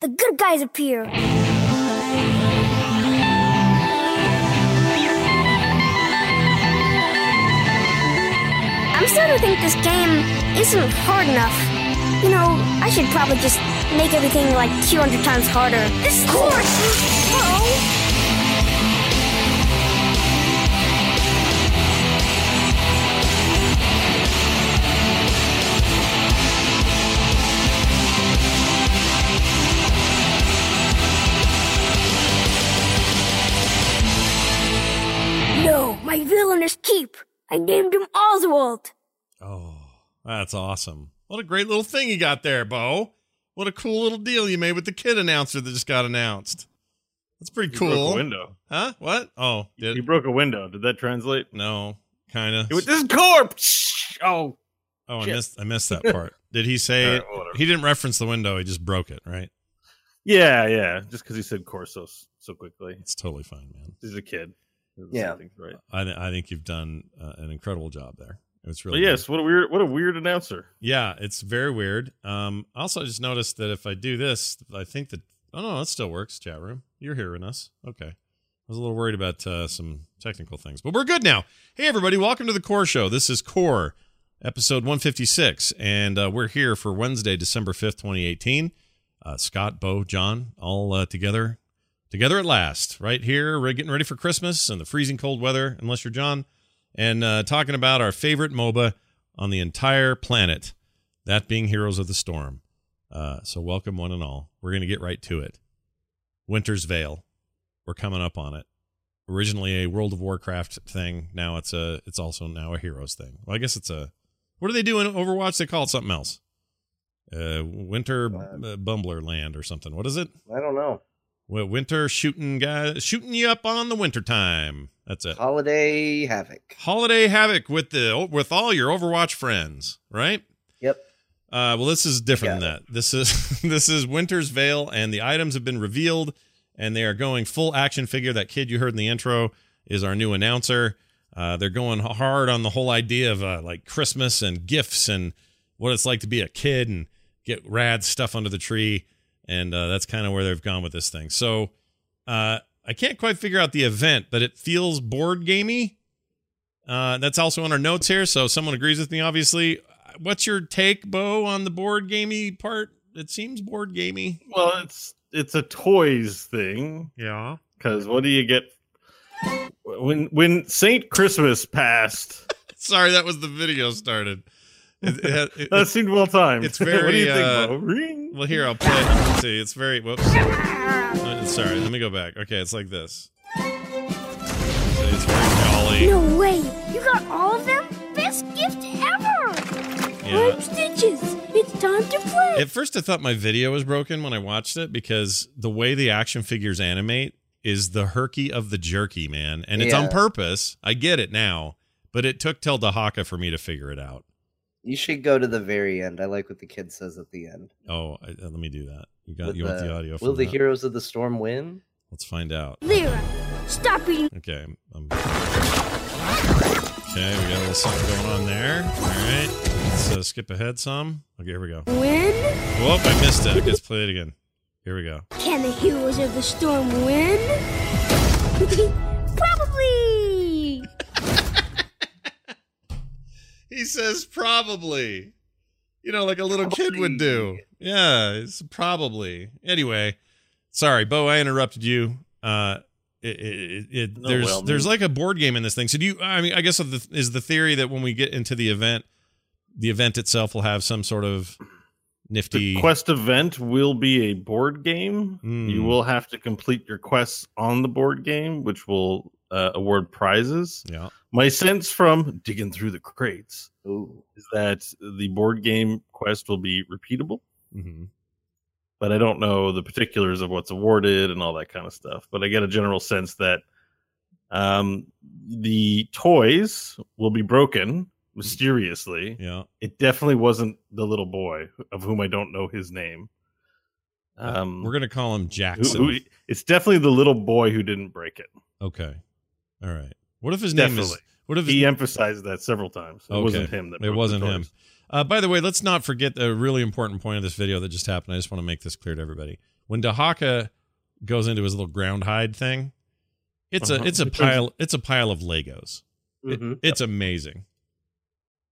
the good guys appear. I'm starting to think this game isn't hard enough. You know, I should probably just make everything like 200 times harder. This is course! Oh! Villainous keep. I named him Oswald. Oh, that's awesome. What a great little thing you got there, Bo. What a cool little deal you made with the kid announcer that just got announced. That's pretty You cool. broke a window. Huh? What? Oh, did You broke a window. Did that translate? No, kind of. It this is corpse. Oh, Oh, I missed I missed that part. Did he say right. He didn't reference the window. He just broke it, right? yeah, yeah. Just because he said Corsos so quickly. It's totally fine, man. He's a kid. Yeah. Right. I th- I think you've done uh, an incredible job there. It's But really good. yes, what a weird, what a weird announcer. Yeah, it's very weird. Um, I just noticed that if I do this, I think that oh no, it still works. Chat room, you're hearing us. Okay, I was a little worried about uh, some technical things, but we're good now. Hey everybody, welcome to the Core Show. This is Core, episode 156, and uh, we're here for Wednesday, December 5th, 2018. Uh, Scott, Bo, John, all uh, together, together at last, right here. We're getting ready for Christmas and the freezing cold weather, unless you're John, and uh, talking about our favorite MOBA on the entire planet, that being Heroes of the Storm. Uh, so, welcome one and all. We're going to get right to it. Winter's Veil. We're coming up on it. Originally a World of Warcraft thing. Now it's a. It's also now a Heroes thing. Well, I guess it's a. What do they do in Overwatch? They call it something else. Uh, Winter uh, Bumbler Land or something. What is it? I don't know. Well, winter shooting guys shooting you up on the winter time. That's it. Holiday Havoc. Holiday Havoc with the with all your Overwatch friends, right? Yep. Uh, well, this is different than that. This is this is Winter's Veil, and the items have been revealed, and they are going full action figure. That kid you heard in the intro is our new announcer. Uh, they're going hard on the whole idea of uh, like Christmas and gifts and what it's like to be a kid and get rad stuff under the tree, and uh, that's kind of where they've gone with this thing. So uh, I can't quite figure out the event, but it feels board gamey. Uh, that's also on our notes here, so someone agrees with me. Obviously, what's your take, Bo, on the board gamey part? It seems board gamey. Well, it's it's a toys thing Yeah. because what do you get when when Saint Christmas passed? Sorry, that was the video started. It- it- it- That seemed well timed. It's what do very, you think, uh, Bo? Ring. well, here I'll play. Let's see, it's very. Whoops. Uh, Sorry, let me go back. Okay, it's like this. It's very jolly. No way! You got all of them? Best gift ever! Yeah. I'm Stitches. It's time to play. At first, I thought my video was broken when I watched it because the way the action figures animate is the herky of the jerky, man. And it's on purpose. I get it now, but it took till Dehaka for me to figure it out. You should go to the very end. I like what the kid says at the end. Oh, I, uh, let me do that. You got With you want the audio? Will from the that? heroes of the storm win? Let's find out. Lyra, stop eating. Okay. I'm, okay, we got a little something going on there. All right. Let's uh, skip ahead some. Okay, here we go. Win? Whoop, I missed it. Let's play it again. Here we go. Can the heroes of the storm win? Probably. He says probably. You know, like a little kid would do. Yeah, it's probably. Anyway, sorry, Bo, I interrupted you. Uh it, it, it, No, there's well, there's like a board game in this thing. So do you I mean I guess the, is the theory that when we get into the event the event itself will have some sort of nifty The quest event will be a board game. Mm. You will have to complete your quests on the board game, which will uh, award prizes. Yeah. My sense from digging through the crates Ooh. is that the board game quest will be repeatable, hmm but I don't know the particulars of what's awarded and all that kind of stuff. But I get a general sense that um, the toys will be broken mysteriously. Yeah. It definitely wasn't the little boy of whom I don't know his name. Um, We're gonna call him who- Jackson. who- it's definitely the little boy who didn't break it. okay. All right. What if his name is what if He emphasized that several times. It Okay. wasn't him that It wasn't him. Uh, by the way, let's not forget the really important point of this video that just happened. I just want to make this clear to everybody. When Dehaka goes into his little ground hide thing, it's Uh-huh. a it's a pile it's a pile of Legos. It- Mhm. it's amazing.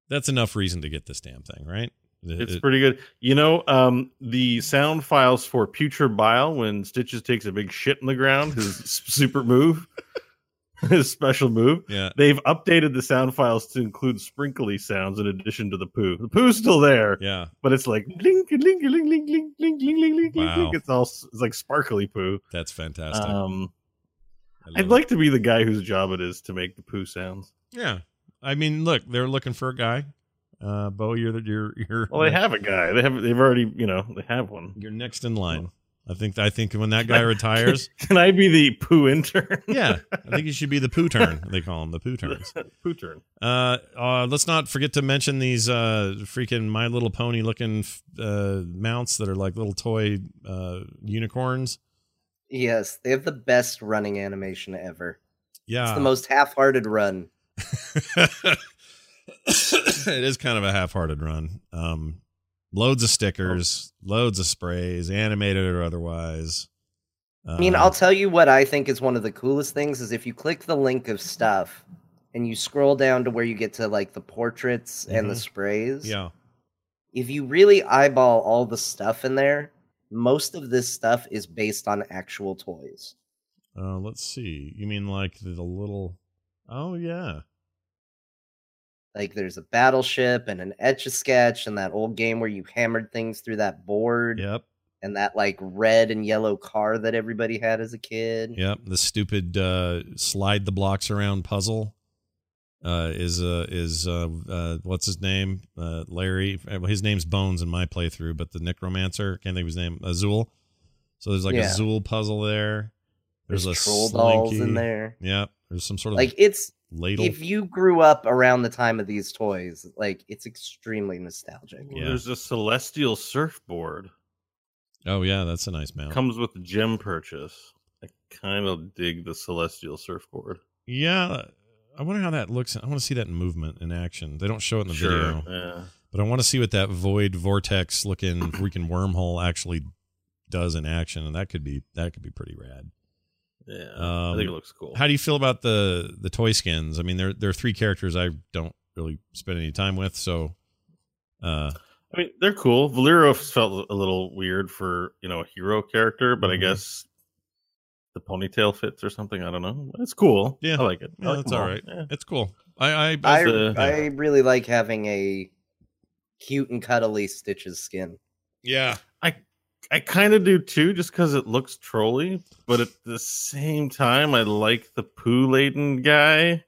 That's enough reason to get this damn thing, right? It- It's it- pretty good. You know, um, the sound files for Putrid Bile when Stitches takes a big shit in the ground, his super move, his special move. yeah. They've updated the sound files to include sprinkly sounds in addition to the poo. The poo's still there, Yeah. but it's like link, link, link, link, link, link, link, link, Wow. link. It's all it's like sparkly poo. That's fantastic. Um, I it. like to be the guy whose job it is to make the poo sounds. Yeah. I mean, look, they're looking for a guy. Uh, Bo, you're the, you're you're Well, they have a guy. They have. They've already. You know, they have one. you're next in line. I think I think when that guy retires, Can I be the poo intern? yeah, I think you should be the poo turn. They call them the poo turns. poo turn. Uh, uh, let's not forget to mention these uh freaking My Little Pony looking uh mounts that are like little toy uh unicorns. Yes, they have the best running animation ever. Yeah, It's the most half-hearted run. it is kind of a half-hearted run. Um, loads of stickers, loads of sprays, animated or otherwise. I mean, I'll tell you what I think is one of the coolest things is if you click the link of stuff and you scroll down to where you get to like the portraits and the Mhm. sprays. yeah, If you really eyeball all the stuff in there, most of this stuff is based on actual toys. uh, let's see. You mean like the, the little? Oh yeah, Like there's a battleship and an etch a sketch and that old game where you hammered things through that board yep, and that like red and yellow car that everybody had as a kid. yep. The stupid uh, slide the blocks around puzzle. Uh, is uh is uh, uh what's his name uh Larry his name's Bones in my playthrough but the necromancer can't think of his name Azul so there's like Yeah. a Azul puzzle there There's, there's, a troll dolls in there. Yep. There's some sort of Like it's ladle. if you grew up around the time of these toys, like it's extremely nostalgic. Yeah. There's a celestial surfboard. oh yeah, that's a nice mount. Comes with a gem purchase. I kind of dig the celestial surfboard. yeah. I wonder how that looks. I want to see that in movement in action. They don't show it in the sure. video, Yeah. but I want to see what that void vortex looking freaking wormhole actually does in action, and that could be that could be pretty rad. Yeah. Um, I think it looks cool. How do you feel about the the toy skins? I mean, there there are three characters I don't really spend any time with, so uh, I mean, they're cool. Valeera felt a little weird for you know a hero character, but Mhm. I guess the ponytail fits or something. I don't know. It's cool. Yeah. I like it. I yeah, like that's all right. Yeah. It's cool. I I, I the- I really like having a cute and cuddly Stitches skin. yeah. I kind of do too, just because it looks trolly. But at the same time, I like the poo laden guy.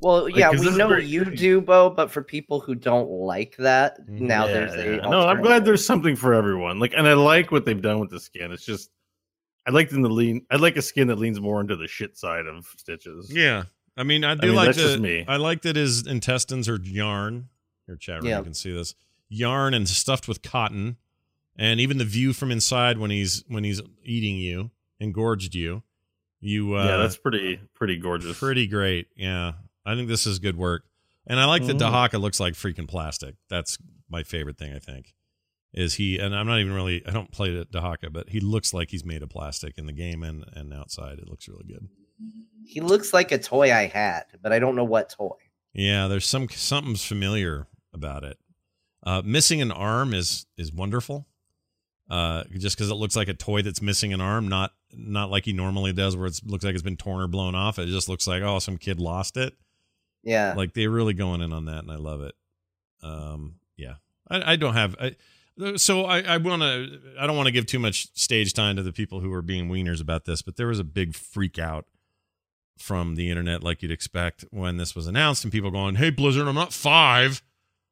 Well, Like, yeah, 'cause we know you tricky. do, Bo, but for people who don't like that, now Yeah, there's a yeah. no. I'm glad there's something for everyone. Like, and I like what they've done with the skin. It's just I like them to lean. I like a skin that leans more into the shit side of stitches. Yeah. I mean, I do mean, like that's just me. I like that his intestines are yarn. Here, chat room, Yeah. you can see this yarn and stuffed with cotton, and even the view from inside when he's when he's eating you, engorged you. You, uh, yeah, that's pretty pretty gorgeous. pretty great. Yeah, I think this is good work, and I like that Mhm. Dehaka looks like freaking plastic. That's my favorite thing. I think is he, and I'm not even really. I don't play Dehaka, but he looks like he's made of plastic in the game and and outside. It looks really good. He looks like a toy I had, but I don't know what toy. Yeah, there's some something's familiar about it. Uh, missing an arm is is wonderful. Uh, just because it looks like a toy that's missing an arm, not not like he normally does, where it looks like it's been torn or blown off. It just looks like oh, some kid lost it. Yeah. Like they're really going in on that, and I love it. Um, yeah, I, I don't have. I, so I, I want to. I don't want to give too much stage time to the people who are being wieners about this, but there was a big freak out from the internet, like you'd expect when this was announced, and people going, "Hey, Blizzard, I'm not five.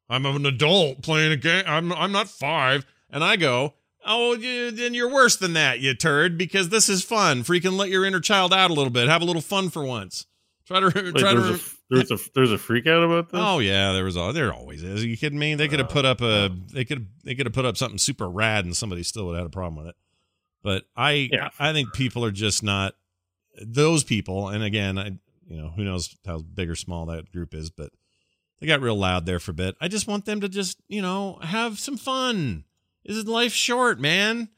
I'm an adult playing a game. I'm I'm not five. And I go, "Oh, you, then you're worse than that, you turd, because this is fun. Freaking let your inner child out a little bit. Have a little fun for once. Try to Wait, try there's, to." a, there's a there's a freak out about this. Oh yeah, there was all there always is. Are you kidding me? They could have put up a uh, they could they could have put up something super rad and somebody still would have had a problem with it. But I Yeah. I think people are just not those people. And again, I you know who knows how big or small that group is, but They got real loud there for a bit. I just want them to just, you know, have some fun. Isn't life short, man?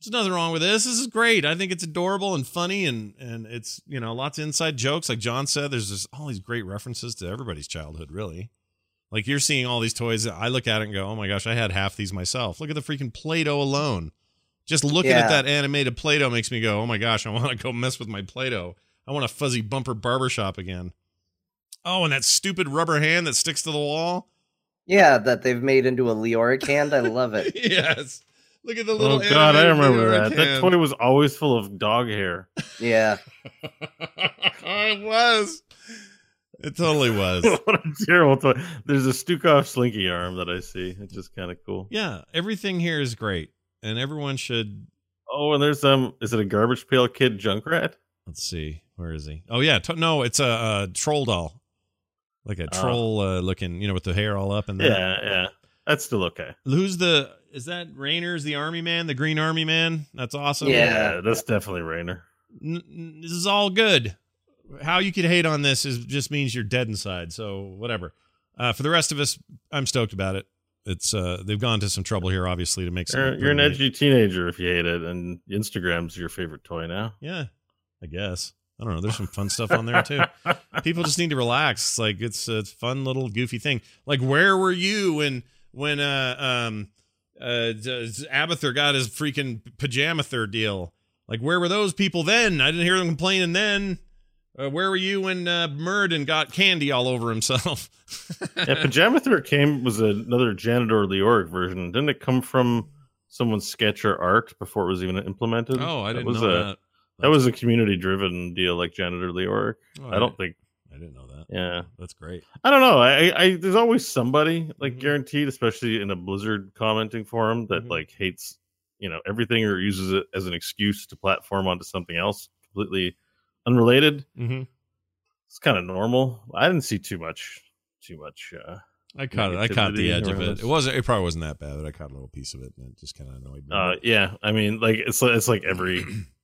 There's nothing wrong with this. This is great. I think it's adorable and funny, and and it's you know lots of inside jokes. Like John said, there's just all these great references to everybody's childhood. Really, like you're seeing all these toys. I look at it and go, oh my gosh, I had half these myself. Look at the freaking Play-Doh alone. Just looking at that animated Play-Doh makes me go, oh my gosh, I want to go mess with my Play-Doh. I want a fuzzy bumper barbershop again. Oh, and that stupid rubber hand that sticks to the wall. Yeah, that they've made into a Leoric hand. I love it. yes. Look at the little. Oh god, I remember Leoric that. That hand. toy was always full of dog hair. Yeah. it was. It totally was. what a terrible toy. There's a Stukov slinky arm that I see. It's just kind of cool. Yeah, everything here is great, and everyone should. Oh, and there's um, is it a garbage pail kid Junkrat? Let's see, where is he? Oh yeah, to, no, it's a, a troll doll, like a Oh. troll uh, looking, you know, with the hair all up and that. Yeah, yeah. That's still okay. Who's the? Is that Raynor's the army man, the green army man? That's awesome. Yeah. that's definitely Raynor. N- this is all good. How you could hate on this is just means you're dead inside. So whatever. Uh, for the rest of us, I'm stoked about it. It's uh, they've gone to some trouble here, obviously, to make. You're, you're an edgy teenager if you hate it, and Instagram's your favorite toy now. Yeah, I guess. I don't know. There's some fun stuff on there too. People just need to relax. It's like it's a fun little goofy thing. Like where were you when when uh um uh d- Abathur got his freaking pajamathur deal? Like where were those people then? I didn't hear them complaining then. Uh, where were you when uh, Muradin got candy all over himself? yeah, Pajamathur came was another Janitor Leoric version. Didn't it come from someone's sketch or art before it was even implemented? oh, I That didn't was know a, that. That was a community driven deal like Janitor Leoric. Oh, I don't think. I didn't know that. Yeah, That's great. I don't know. I, I there's always somebody like Mhm. guaranteed, especially in a Blizzard commenting forum that Mhm. like hates you know everything or uses it as an excuse to platform onto something else completely unrelated. Mm-hmm. It's kind of normal. I didn't see too much, too much. uh I caught it. I caught the edge of it. It wasn't. It probably wasn't that bad, but I caught a little piece of it, and it just kind of annoyed me. Uh, yeah, I mean, like it's it's like every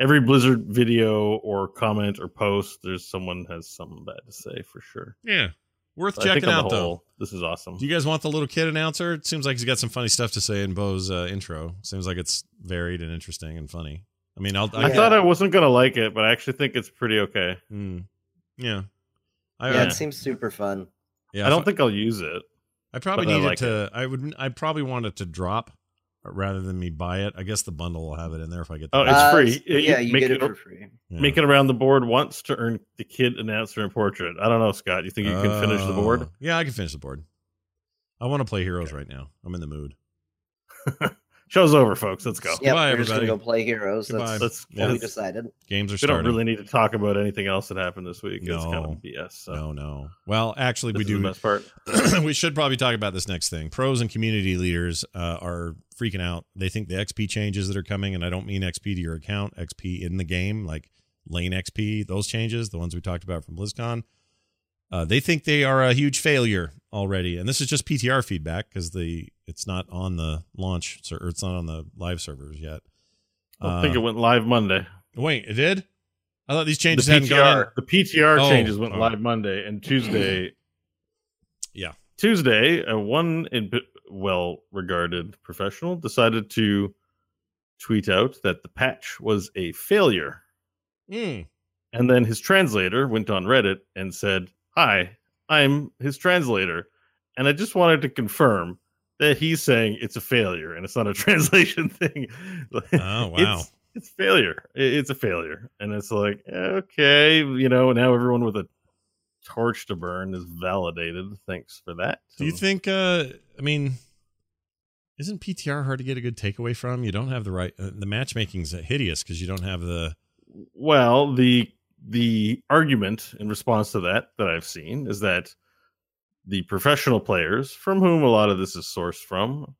every Blizzard video or comment or post, there's someone has something bad to say for sure. yeah, worth But checking out the though. this is awesome. Do you guys want the little kid announcer? It seems like he's got some funny stuff to say in Bo's uh, intro. Seems like it's varied and interesting and funny. I mean, I'll. I, I Yeah. thought I wasn't gonna like it, but I actually think it's pretty okay. Hmm. yeah. I, Yeah, I, it seems super fun. yeah, I don't if think I'll use it. I probably but I need like it to. I would. I probably want it to drop rather than me buy it. I guess the bundle will have it in there if I get. The Oh, it's Uh, free. You- yeah, you you make get it- it for free. yeah. Make it around the board once to earn the kid announcer and portrait. I don't know, Scott. You think you can finish the board? Oh. Yeah, I can finish the board. I want to play Heroes right now. I'm in the mood. Show's over, folks. Let's go. Yeah, Goodbye, we're just gonna go play heroes. Goodbye. That's Let's. Yeah. we decided. Games are starting. we starting. don't really need to talk about anything else that happened this week. It's kind No. of BS. So No, no. Well, actually, this we is do. the best part. we should probably talk about this next thing. Pros and community leaders uh, are freaking out. They think the XP changes that are coming, and I don't mean XP to your account, XP in the game, like lane XP, those changes, the ones we talked about from BlizzCon. Uh, they think they are a huge failure already, and this is just PTR feedback because the it's not on the launch or it's not on the live servers yet. I think Uh, it went live Monday. Wait, it did? I thought these The changes hadn't gone in. PTR, the PTR Oh, changes went oh. live Monday and Tuesday. Yeah. Tuesday, uh, one in- well regarded professional decided to tweet out that the patch was a failure. Mm. And then his translator went on Reddit and said, Hi, I'm his translator. And I just wanted to confirm that he's saying it's a failure and it's not a translation thing. Oh, wow. It's, it's failure. It's a failure. And it's like, okay, you know, now everyone with a torch to burn is validated. Thanks for that. Do you think? uh I mean, isn't PTR hard to get a good takeaway from? You don't have the right. Uh, the matchmaking's hideous because you don't have the. Well, the the argument in response to that that I've seen is that the professional players, from whom a lot of this is sourced from,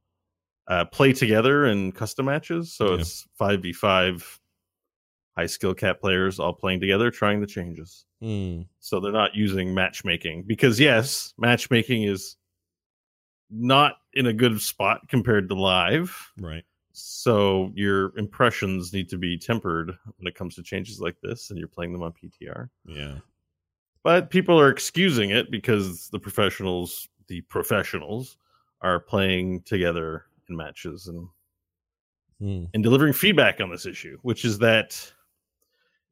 uh, play together in custom matches. So Yeah. it's five v five high skill cat players all playing together, trying the changes. Hmm. So they're not using matchmaking because yes, matchmaking is not in a good spot compared to live. right. So your impressions need to be tempered when it comes to changes like this, and you're playing them on PTR. Yeah. but people are excusing it because the professionals, the professionals, are playing together in matches and Hmm. and delivering feedback on this issue, which is that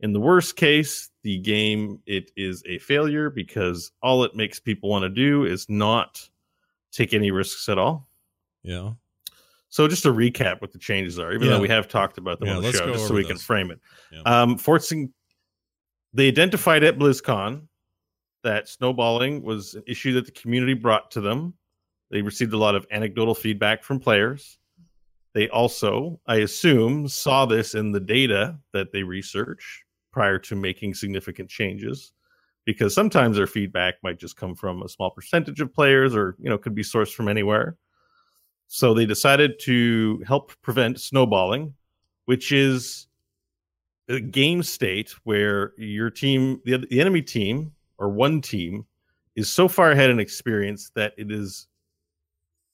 in the worst case, the game it is a failure because all it makes people want to do is not take any risks at all. Yeah. So just to recap what the changes are, even Yeah. though we have talked about them Yeah, on the show, just so we can frame it. Yeah. Um, forcing they identified at BlizzCon that snowballing was an issue that the community brought to them. They received a lot of anecdotal feedback from players. They also, I assume, saw this in the data that they research prior to making significant changes. Because sometimes their feedback might just come from a small percentage of players or, you know, could be sourced from anywhere. So they decided to help prevent snowballing, which is a game state where your team, the, the enemy team or one team, is so far ahead in experience that it is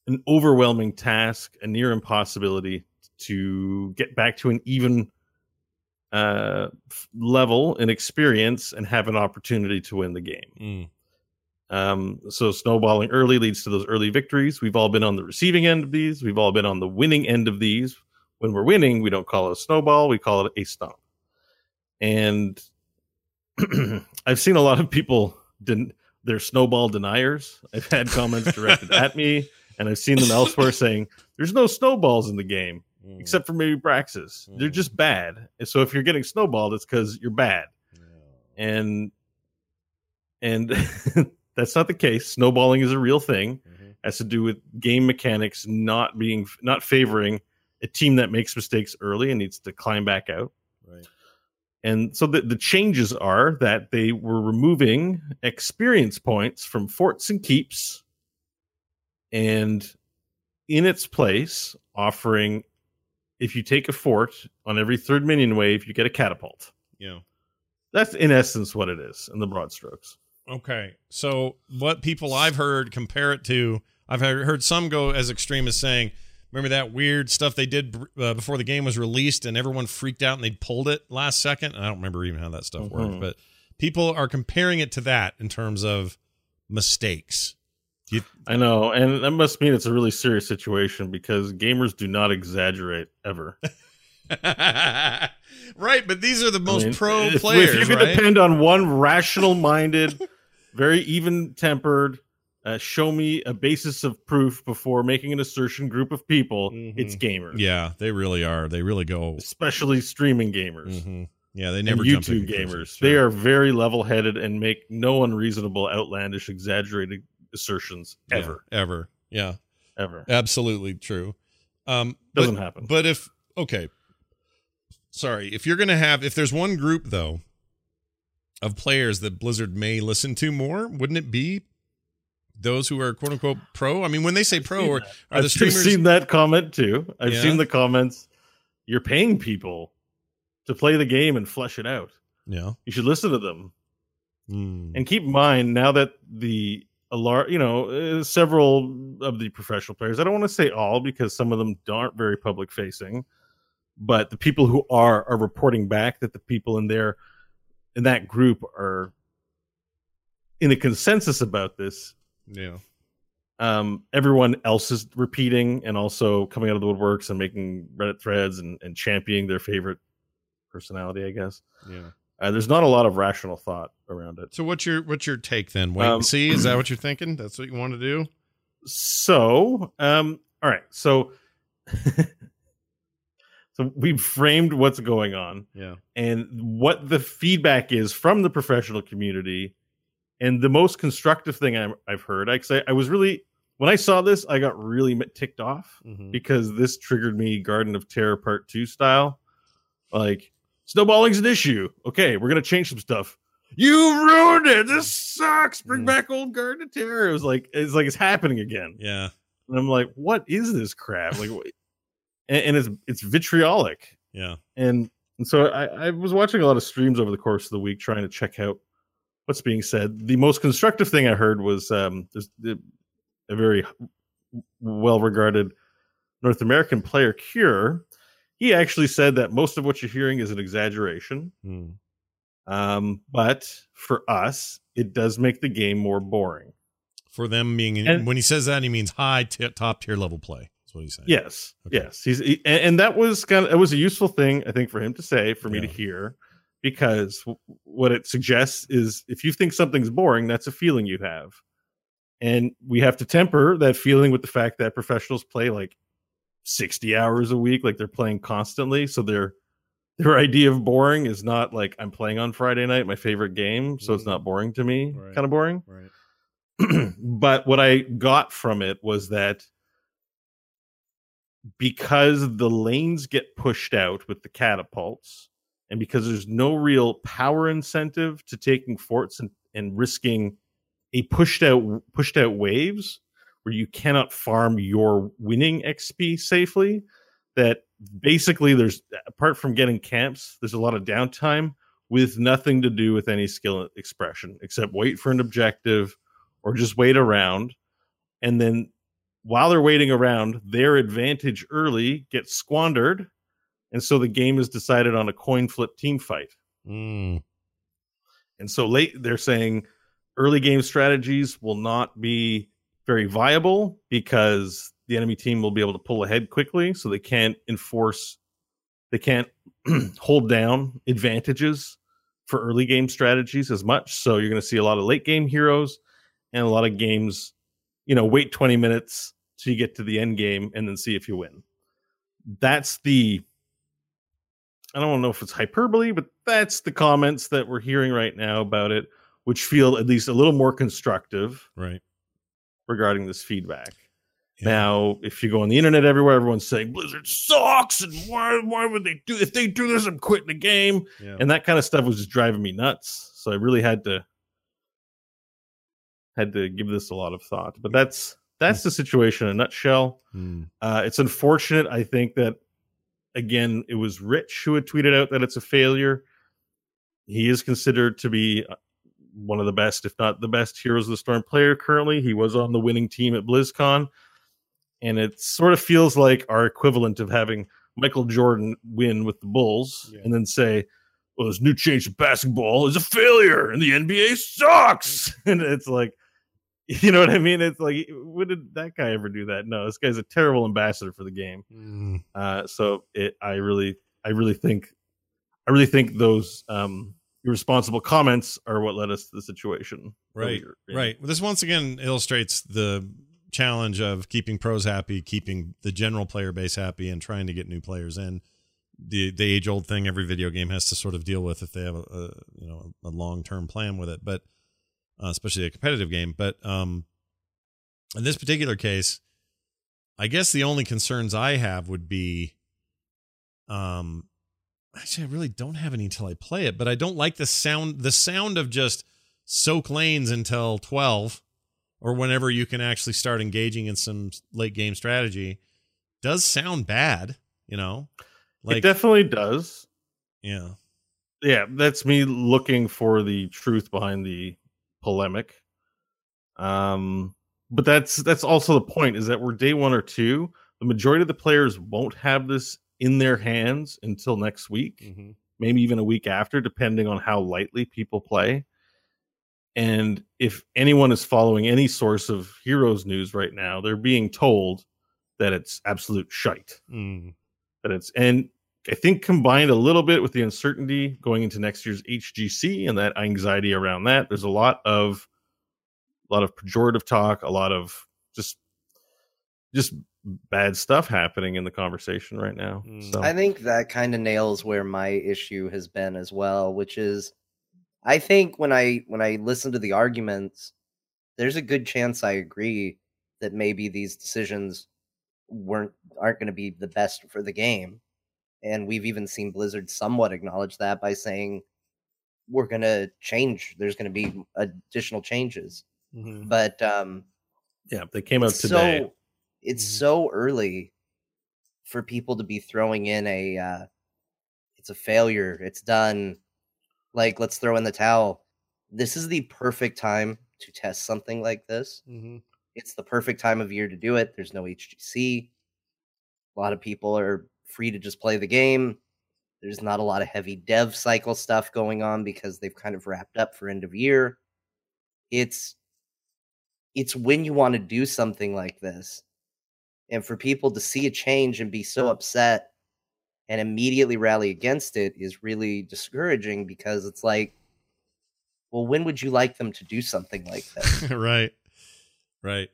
an overwhelming task, a near impossibility to get back to an even uh, level in experience and have an opportunity to win the game. Mm. Um, so snowballing early leads to those early victories. We've all been on the receiving end of these. We've all been on the winning end of these. When we're winning, we don't call it a snowball. We call it a stomp. And I've seen a lot of people, den- they're snowball deniers. I've had comments directed at me, and I've seen them elsewhere saying, there's no snowballs in the game, Mm. except for maybe Braxis. They're Mm. just bad. And so if you're getting snowballed, it's because you're bad and and that's not the case snowballing is a real thing Mhm. has to do with game mechanics not being not favoring a team that makes mistakes early and needs to climb back out Right. and so the, the changes are that they were removing experience points from forts and keeps and in its place offering if you take a fort on every third minion wave you get a catapult Yeah. that's in essence what it is in the broad strokes Okay. So what people I've heard compare it to, I've heard some go as extreme as saying, remember that weird stuff they did uh, before the game was released and everyone freaked out and they pulled it last second. I don't remember even how that stuff worked, Mhm. but people are comparing it to that in terms of mistakes. You, I know, and that must mean it's a really serious situation because gamers do not exaggerate ever. right, but these are the most I mean, pro if, players, If you could right? depend on one rational-minded, very even-tempered, uh, show me a basis of proof before making an assertion group of people, it's gamers. yeah, they really are. They really go. especially streaming gamers. Mhm. Yeah, they never to YouTube gamers. They are very level-headed and make no unreasonable, outlandish, exaggerated assertions Yeah, ever, ever. Yeah, ever. absolutely true. Um, but- Doesn't happen. But if okay, sorry, if you're gonna have if there's one group though of players that Blizzard may listen to more, wouldn't it be those who are quote unquote pro? I mean, when they say pro, or are I've the streamers? seen that comment too. I've Yeah? seen the comments. You're paying people to play the game and flesh it out. yeah. You should listen to them Hmm. and keep in mind now that the a lar- you know uh, several of the professional players. I don't want to say all because some of them aren't very public facing, but the people who are are reporting back that the people in there in that group are in a consensus about this yeah. um, everyone else is repeating and also coming out of the woodworks and making Reddit threads and, and championing their favorite personality, I guess. Yeah. Uh, there's not a lot of rational thought around it. So what's your what's your take then? Wait Um, and see. Is that what you're thinking? That's what you want to do? So, um, all right. So, so we've framed what's going on Yeah. and what the feedback is from the professional community. And the most constructive thing i I've heard, I say, I was really, when I saw this, I got really ticked off. Mhm. because this triggered me Garden of Terror Part 2 style. Like, snowballing's an issue. Okay, we're going to change some stuff. You ruined it. This sucks. Bring Mm. back old Garden of Terror. It was like, it's like it's happening again. Yeah. And I'm like, what is this crap? Like, what- and, and it's it's vitriolic. Yeah. And and so I, I was watching a lot of streams over the course of the week trying to check out what's being said. The most constructive thing I heard was um, there's the, a very well regarded North American player, Cure. He actually said that most of what you're hearing is an exaggeration. Hmm. Um, but for us, it does make the game more boring. For them being, And- when he says that, he means high t- top tier level play. That's what he's saying. Yes, Okay. yes. He's he, and, that was kind of it was a useful thing I think for him to say for me to hear because what it suggests is if you think something's boring, that's a feeling you have, and we have to temper that feeling with the fact that professionals play like sixty hours a week, like they're playing constantly, so their their idea of boring is not like I'm playing on Friday night, my favorite game, so it's not mm-hmm. boring to me, Right. kind of boring. Right. but what I got from it was that because the lanes get pushed out with the catapults, and because there's no real power incentive to taking forts and, and risking a pushed out pushed out waves where you cannot farm your winning XP safely, that basically there's apart from getting camps, there's a lot of downtime with nothing to do with any skill expression except wait for an objective or just wait around. And then while they're waiting around, their advantage early gets squandered. And so the game is decided on a coin flip team fight. Mm. And so late they're saying early game strategies will not be very viable because the enemy team will be able to pull ahead quickly. So they can't enforce, they can't hold down advantages for early game strategies as much. So you're going to see a lot of late game heroes and a lot of games, you know, wait 20 minutes till you get to the end game and then see if you win. That's the I don't know if it's hyperbole, but that's the comments that we're hearing right now about it, which feel at least a little more constructive Right. regarding this feedback. Yeah. Now, if you go on the internet everywhere, everyone's saying Blizzard sucks, and why why would they do if they do this? I'm quitting the game, Yeah. and that kind of stuff was just driving me nuts. So I really had to had to give this a lot of thought. But that's that's the situation in a nutshell. Mm. Uh, it's unfortunate. I think that again, it was Rich who had tweeted out that it's a failure. He is considered to be uh, one of the best, if not the best, Heroes of the Storm player currently. He was on the winning team at BlizzCon, and it sort of feels like our equivalent of having Michael Jordan win with the Bulls Yeah. and then say, "Well, this new change of basketball is a failure, and the NBA sucks." and it's like, you know what I mean? It's like, when did that guy ever do that? No, this guy's a terrible ambassador for the game. Mm. Uh, so it, I really, I really think, I really think those um, irresponsible comments are what led us to the situation. Right. Right. Well, this once again illustrates the challenge of keeping pros happy, keeping the general player base happy, and trying to get new players in. The the age old thing every video game has to sort of deal with if they have a, a you know a long term plan with it, but uh, especially a competitive game. But um, in this particular case, I guess the only concerns I have would be, um, actually I really don't have any until I play it, but I don't like the sound the sound of just soak lanes until 12 or whenever you can actually start engaging in some late game strategy does sound bad, you know? it Like definitely does. yeah. Yeah, that's me looking for the truth behind the polemic. Um, but that's that's also the point is that we're day one or two. The majority of the players won't have this in their hands until next week. Mhm. maybe even a week after, depending on how lightly people play. And if anyone is following any source of Heroes news right now, they're being told that it's absolute shite. Mm. That it's and I think combined a little bit with the uncertainty going into next year's HGC and that anxiety around that, there's a lot of a lot of pejorative talk, a lot of just just bad stuff happening in the conversation right now. Mm. So I think that kind of nails where my issue has been as well, which is I think when I when I listen to the arguments, there's a good chance I agree that maybe these decisions weren't aren't going to be the best for the game. And we've even seen Blizzard somewhat acknowledge that by saying we're going to change. There's going to be additional changes. Mhm. But um yeah, they came out today. So, it's Mhm. so early for people to be throwing in a uh, it's a failure. It's done. Like let's throw in the towel. This is the perfect time to test something like this. Mhm. It's the perfect time of year to do it. There's no HGC. A lot of people are free to just play the game. There's not a lot of heavy dev cycle stuff going on because they've kind of wrapped up for end of year. It's it's when you want to do something like this. And for people to see a change and be so upset and immediately rally against it is really discouraging because it's like, well, when would you like them to do something like this? right. Right.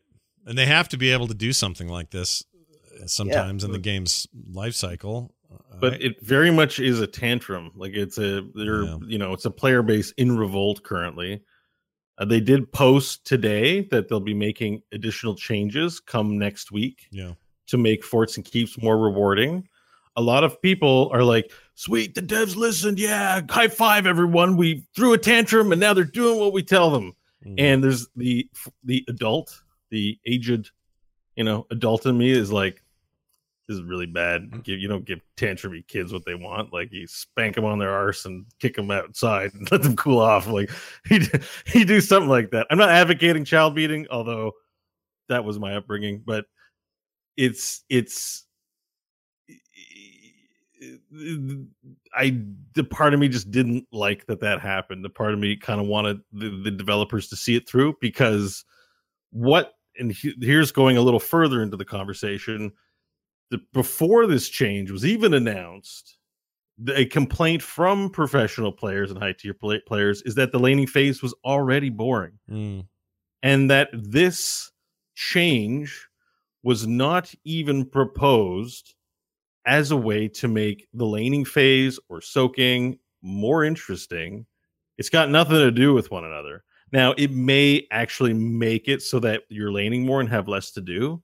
And they have to be able to do something like this sometimes in the game's life cycle. But right? it very much is a tantrum. Like it's a they're Yeah. you know, it's a player base in revolt currently. Uh, they did post today that they'll be making additional changes come next week yeah. to make forts and keeps more rewarding. A lot of people are like, "Sweet, the devs listened. Yeah, high five, everyone. We threw a tantrum, and now they're doing what we tell them." Mhm. And there's the the adult, the aged, you know, adult in me is like, "This is really bad. Mm. Give you don't give tantrumy kids what they want. Like you spank them on their arse and kick them outside and let them cool off. Like he he do something like that. I'm not advocating child beating, although that was my upbringing, but it's it's I the part of me just didn't like that that happened. The part of me kind of wanted the, the developers to see it through because what and he, here's going a little further into the conversation. The, before this change was even announced, the, a complaint from professional players and high tier play, players is that the laning phase was already boring Mm. and that this change was not even proposed as a way to make the laning phase or soaking more interesting. It's got nothing to do with one another. Now, it may actually make it so that you're laning more and have less to do,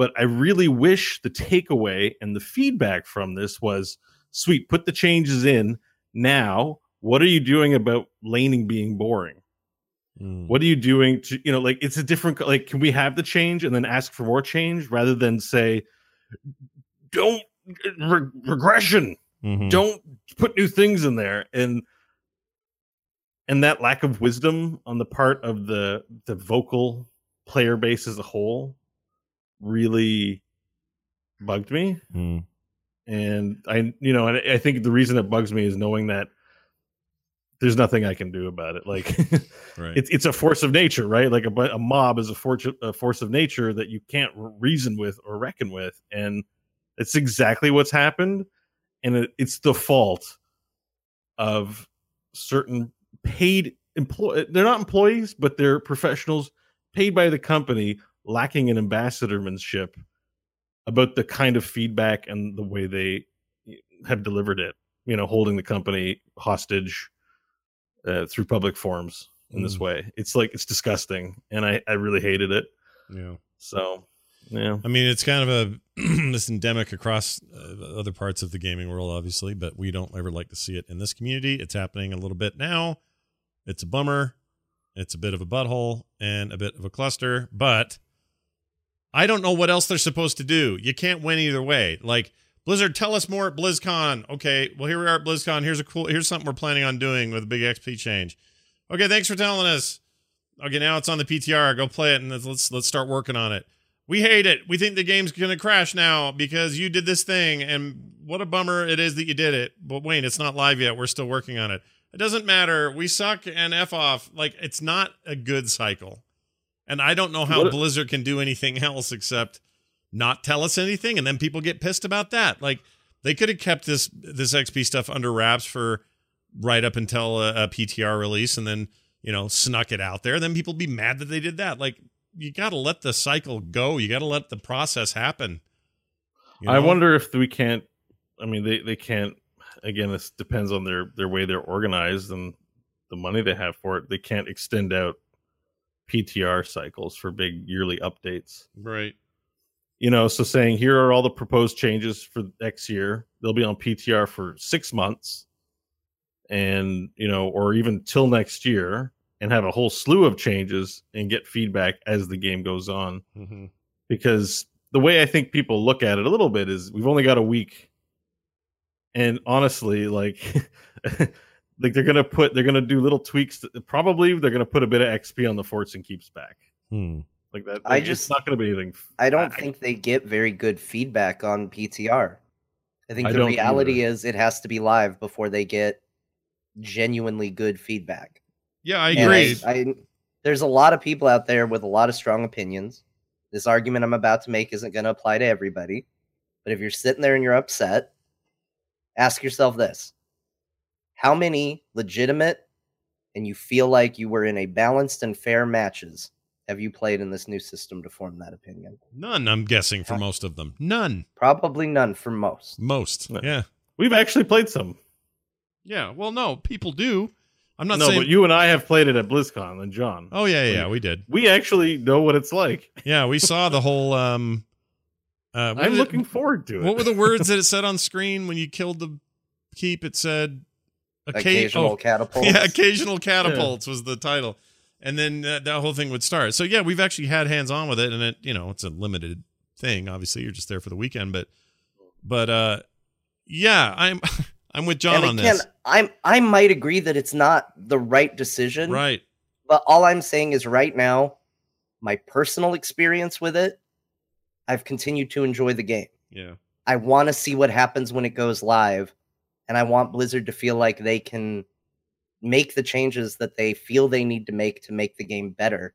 but I really wish the takeaway and the feedback from this was sweet, put the changes in now. What are you doing about laning being boring? Mm. what are you doing to you know like it's a different like can we have the change and then ask for more change rather than say don't re- regression Mhm. don't put new things in there and and that lack of wisdom on the part of the the vocal player base as a whole really bugged me Mm. and i you know and i think the reason it bugs me is knowing that there's nothing i can do about it like Right. it's it's a force of nature, right? Like a, a mob is a force a force of nature that you can't reason with or reckon with, and it's exactly what's happened, and it, it's the fault of certain paid employ. They're not employees, but they're professionals paid by the company, lacking an ambassadormanship about the kind of feedback and the way they have delivered it. You know, holding the company hostage uh, through public forums in this Mm. way. It's like it's disgusting, and I I really hated it. yeah. So yeah, I mean, it's kind of a this endemic across uh, other parts of the gaming world, obviously, but we don't ever like to see it in this community. It's happening a little bit now. It's a bummer. It's a bit of a butthole and a bit of a cluster, but I don't know what else they're supposed to do. You can't win either way. Like Blizzard, tell us more at BlizzCon. Okay, well here we are at BlizzCon. Here's a cool. Here's something we're planning on doing with a big XP change. Okay, thanks for telling us. Okay, now it's on the PTR. Go play it and let's let's, start working on it. We hate it. We think the game's gonna crash now because you did this thing, and what a bummer it is that you did it. But Wayne, it's not live yet. We're still working on it. It doesn't matter. We suck and f off. Like it's not a good cycle, and I don't know how What- Blizzard can do anything else except not tell us anything, and then people get pissed about that. Like they could have kept this this XP stuff under wraps for right up until a, a PTR release, and then you know snuck it out there. Then people be mad that they did that. Like you got to let the cycle go. You got to let the process happen. You I wonder if we can't. I mean, they they can't. Again, this depends on their their way they're organized and the money they have for it. They can't extend out PTR cycles for big yearly updates. right. You know, so saying here are all the proposed changes for X year. They'll be on PTR for six months, and you know, or even till next year, and have a whole slew of changes and get feedback as the game goes on hmm because the way I think people look at it a little bit is we've only got a week, and honestly, like, like they're gonna put they're gonna do little tweaks. To, probably they're gonna put a bit of XP on the forts and keeps back Hmm. like that. I just- it's not gonna be anything. I don't I- think they get very good feedback on PTR. I think the don't reality is it has to be live before they get genuinely good feedback. Yeah, I agree. I, I, there's a lot of people out there with a lot of strong opinions. This argument I'm about to make isn't going to apply to everybody. But if you're sitting there and you're upset, ask yourself this How many legitimate and you feel like you were in a balanced and fair matches have you played in this new system to form that opinion? None, I'm guessing, for most of them. None. Probably none for most. Most. No. Yeah. We've actually played some. Yeah. Well, no, people do. I'm not no, saying. but you and I have played it at BlizzCon, and John. oh, yeah, yeah, yeah, we did. We actually know what it's like. Yeah, we saw the whole. um uh, I'm did it- looking forward to it. What were the words that it said on screen when you killed the keep? It said occa- Occasional oh, catapults. Yeah, occasional catapults was the title, and then that, that whole thing would start. So yeah, we've actually had hands on with it, and it you know it's a limited thing. Obviously, you're just there for the weekend, but but uh, yeah, I'm I'm with John and on again, this. I'm I might agree that it's not the right decision. Right. But all I'm saying is right now, my personal experience with it, I've continued to enjoy the game. Yeah. I want to see what happens when it goes live, and I want Blizzard to feel like they can make the changes that they feel they need to make to make the game better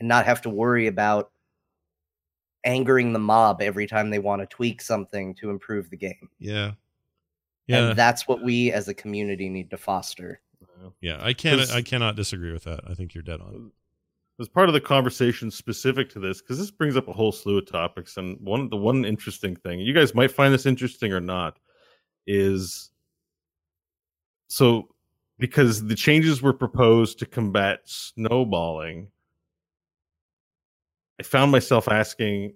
and not have to worry about angering the mob every time they want to tweak something to improve the game. Yeah. Yeah. And that's what we as a community need to foster. yeah. I can't. 'Cause- I cannot disagree with that. I think you're dead on. as part of the conversation specific to this, because this brings up a whole slew of topics, and one the one interesting thing you guys might find this interesting or not is so because the changes were proposed to combat snowballing. I found myself asking,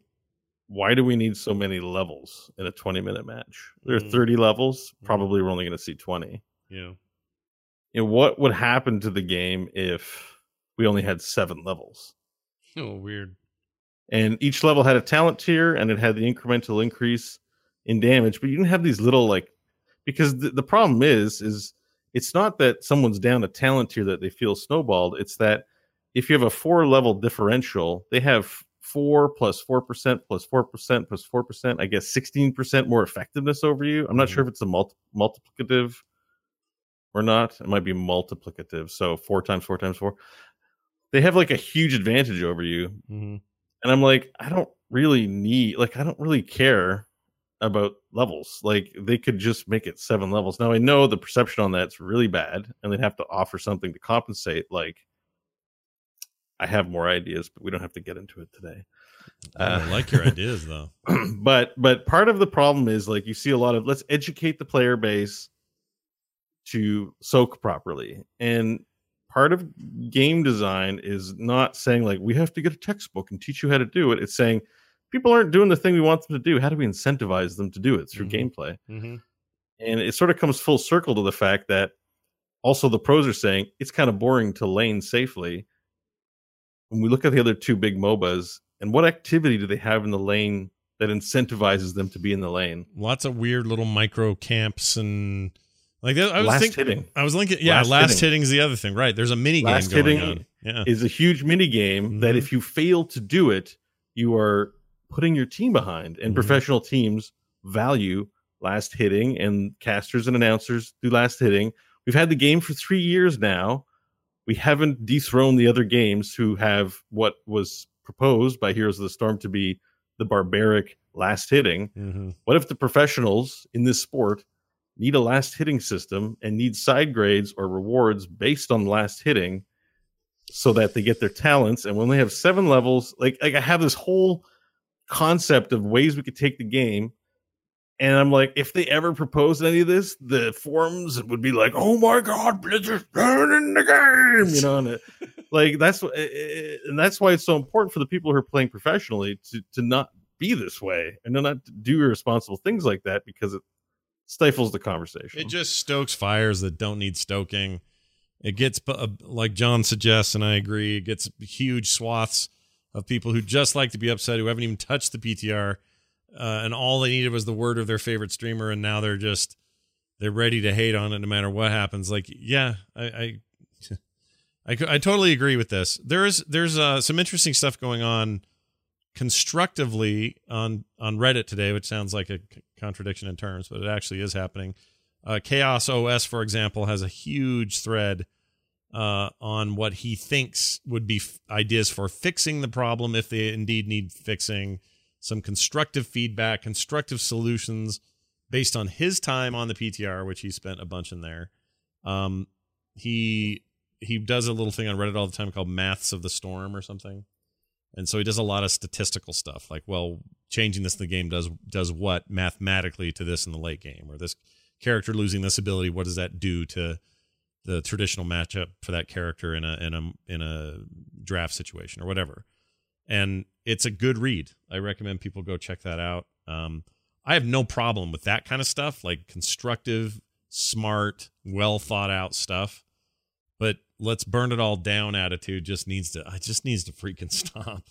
why do we need so many levels in a 20 minute match? There are Mhm. 30 levels. Mhm. Probably we're only going to see 20 Yeah. know, what would happen to the game if we only had seven levels? Oh, weird. And each level had a talent tier and it had the incremental increase in damage, but you didn't have these little like because the, the problem is is it's not that someone's down a talent tier that they feel snowballed. It's that if you have a four level differential, they have four plus four percent plus four percent plus four percent, I guess sixteen percent more effectiveness over you. I'm not Mhm. sure if it's a multi- multiplicative or not. It might be multiplicative. So four times four times four. They have like a huge advantage over you. hmm And I'm like, I don't really need like I don't really care about levels. Like they could just make it seven levels. Now I know the perception on that's really bad and they'd have to offer something to compensate. Like I have more ideas, but we don't have to get into it today. I Uh, like your ideas though. but but part of the problem is like you see a lot of let's educate the player base to soak properly and part of game design is not saying like we have to get a textbook and teach you how to do it it's saying people aren't doing the thing we want them to do how do we incentivize them to do it through Mhm. gameplay hmm and it sort of comes full circle to the fact that also the pros are saying it's kind of boring to lane safely when we look at the other two big mobas and what activity do they have in the lane that incentivizes them to be in the lane Lots of weird little micro camps and like that. I was last thinking. hitting I was linking. Yeah, Last last, hitting. hitting is the other thing. Right. There's a mini game Last going hitting on. Yeah. is a huge mini game that Mhm. if you fail to do it you are putting your team behind and Mhm. professional teams value last hitting and casters and announcers do last hitting we've had the game for three years now we haven't dethroned the other games who have what was proposed by heroes of the storm to be the barbaric last hitting hmm what if the professionals in this sport need a last hitting system and need side grades or rewards based on last hitting so that they get their talents? And when they have seven levels, like, like I have this whole concept of ways we could take the game. And I'm like, if they ever propose any of this, the forums would be like, "Oh my god, Blizzard's ruining the game," you know, and it, like that's what, and that's why it's so important for the people who are playing professionally to to not be this way and to not do irresponsible things like that because it stifles the conversation. It just stokes fires that don't need stoking. It gets, uh, like John suggests, and I agree, it gets huge swaths of people who just like to be upset, who haven't even touched the PTR, uh, and all they needed was the word of their favorite streamer, and now they're just they're ready to hate on it no matter what happens. Like, yeah, I, I, I, I totally agree with this. There is there's uh, some interesting stuff going on constructively on on Reddit today, which sounds like a contradiction in terms, but it actually is happening. Uh, Chaos OS, for example, has a huge thread uh, on what he thinks would be f- ideas for fixing the problem if they indeed need fixing, some constructive feedback, constructive solutions based on his time on the PTR, which he spent a bunch in there. Um, he he does a little thing on Reddit all the time called Maths of the Storm or something. And so he does a lot of statistical stuff, like, well, changing this in the game does does what mathematically to this in the late game, or this character losing this ability, what does that do to the traditional matchup for that character in a in a in a draft situation or whatever. And it's a good read. I recommend people go check that out. Um, I have no problem with that kind of stuff, like constructive, smart, well thought out stuff. But let's burn it all down attitude just needs to I just needs to freaking stop.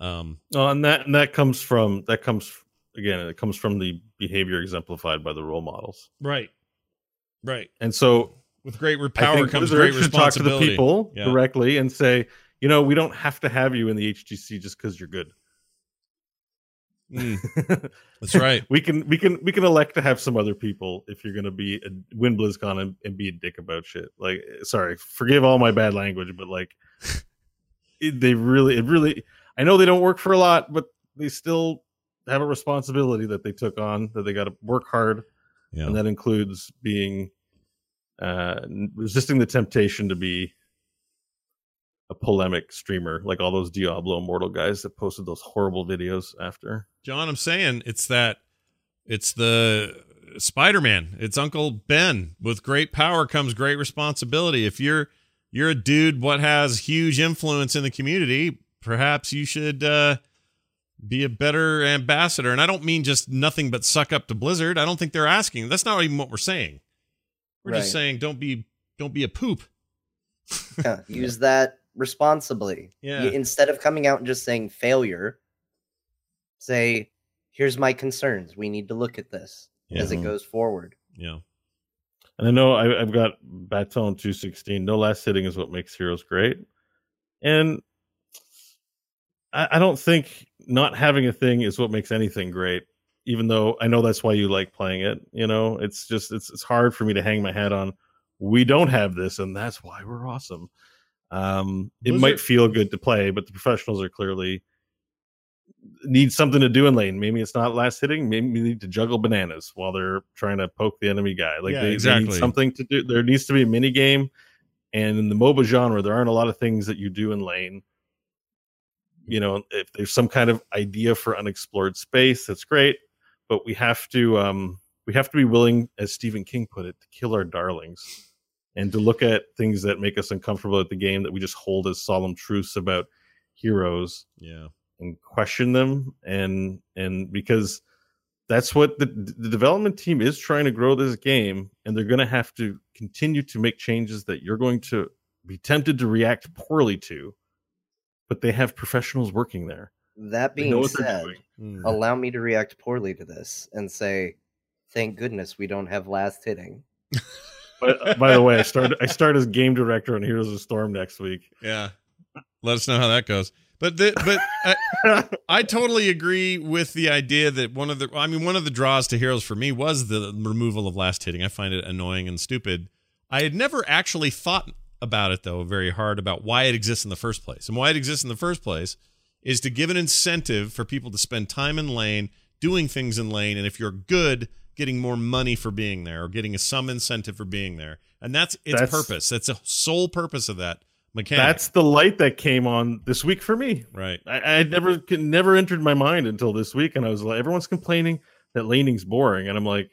Um Well, and that and that comes from that comes again. It comes from the behavior exemplified by the role models. right. Right. And so With great power comes great should talk to the responsibility. people Yeah. directly and say, you know, we don't have to have you in the HGC just because you're good. Mm, that's right. we can we can we can elect to have some other people if you're gonna be a, win BlizzCon and, and be a dick about shit. Like, sorry, forgive all my bad language, but like, it, they really, it really. I know they don't work for a lot, but they still have a responsibility that they took on that they got to work hard, Yeah. and that includes being uh resisting the temptation to be a polemic streamer like all those Diablo Immortal guys that posted those horrible videos after. John, I'm saying it's that it's the Spider-Man. It's Uncle Ben. With great power comes great responsibility. If you're you're a dude what has huge influence in the community, perhaps you should uh be a better ambassador. And I don't mean just nothing but suck up to Blizzard. I don't think they're asking. That's not even what we're saying. We're just saying don't be don't be a poop. Yeah, use that responsibly. Yeah. You- instead of coming out and just saying failure, say, "Here's my concerns. We need to look at this as it goes forward." Yeah. And I know I, I've got Baton 216. No last hitting is what makes heroes great. And I, I don't think not having a thing is what makes anything great, even though I know that's why you like playing it. You know, it's just it's it's hard for me to hang my hat on. We don't have this, and that's why we're awesome. Um, it Blizzard- might feel good to play, but the professionals are clearly need something to do in lane. Maybe it's not last hitting. Maybe we need to juggle bananas while they're trying to poke the enemy guy. Like Yeah, they, they exactly. need something to do. There needs to be a mini game. And in the MOBA genre, there aren't a lot of things that you do in lane. You know, if there's some kind of idea for unexplored space, that's great. But we have to um we have to be willing, as Stephen King put it, to kill our darlings and to look at things that make us uncomfortable at the game that we just hold as solemn truths about heroes Yeah. and question them and and because that's what the, the development team is trying to grow this game and they're going to have to continue to make changes that you're going to be tempted to react poorly to but they have professionals working there That being said, Mm. allow me to react poorly to this and say, "Thank goodness we don't have last hitting." but uh, by the way i started i start as game director on heroes of storm next week Yeah. Let us know how that goes. But the, but I, I totally agree with the idea that one of the I mean one of the draws to Heroes for me was the removal of last hitting. I find it annoying and stupid. I had never actually thought about it though very hard about why it exists in the first place. And why it exists in the first place is to give an incentive for people to spend time in lane, doing things in lane, and if you're good, getting more money for being there or getting a some incentive for being there. And that's its That's- purpose. That's the sole purpose of that mechanic. that's the light that came on this week for me right. I, I never never entered my mind until this week, and I was like, everyone's complaining that laning's boring, and I'm like,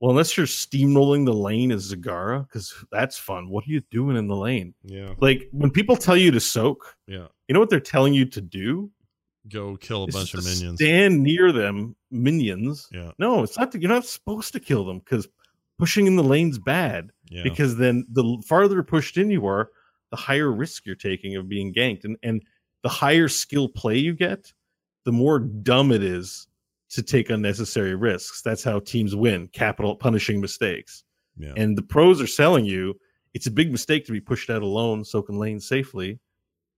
well, unless you're steamrolling the lane as Zagara, because that's fun. What are you doing in the lane? Yeah. Like when people tell you to soak, Yeah. You know what they're telling you to do? Go kill a It's bunch of minions. Stand near them, minions. Yeah. No, it's not. That, you're not supposed to kill them because pushing in the lane's bad. Yeah. Because then the farther pushed in you are, the higher risk you're taking of being ganked, and and the higher skill play you get, the more dumb it is to take unnecessary risks. That's how teams win. Capital punishing mistakes. yeah. And the pros are selling you it's a big mistake to be pushed out alone, soaking lanes safely.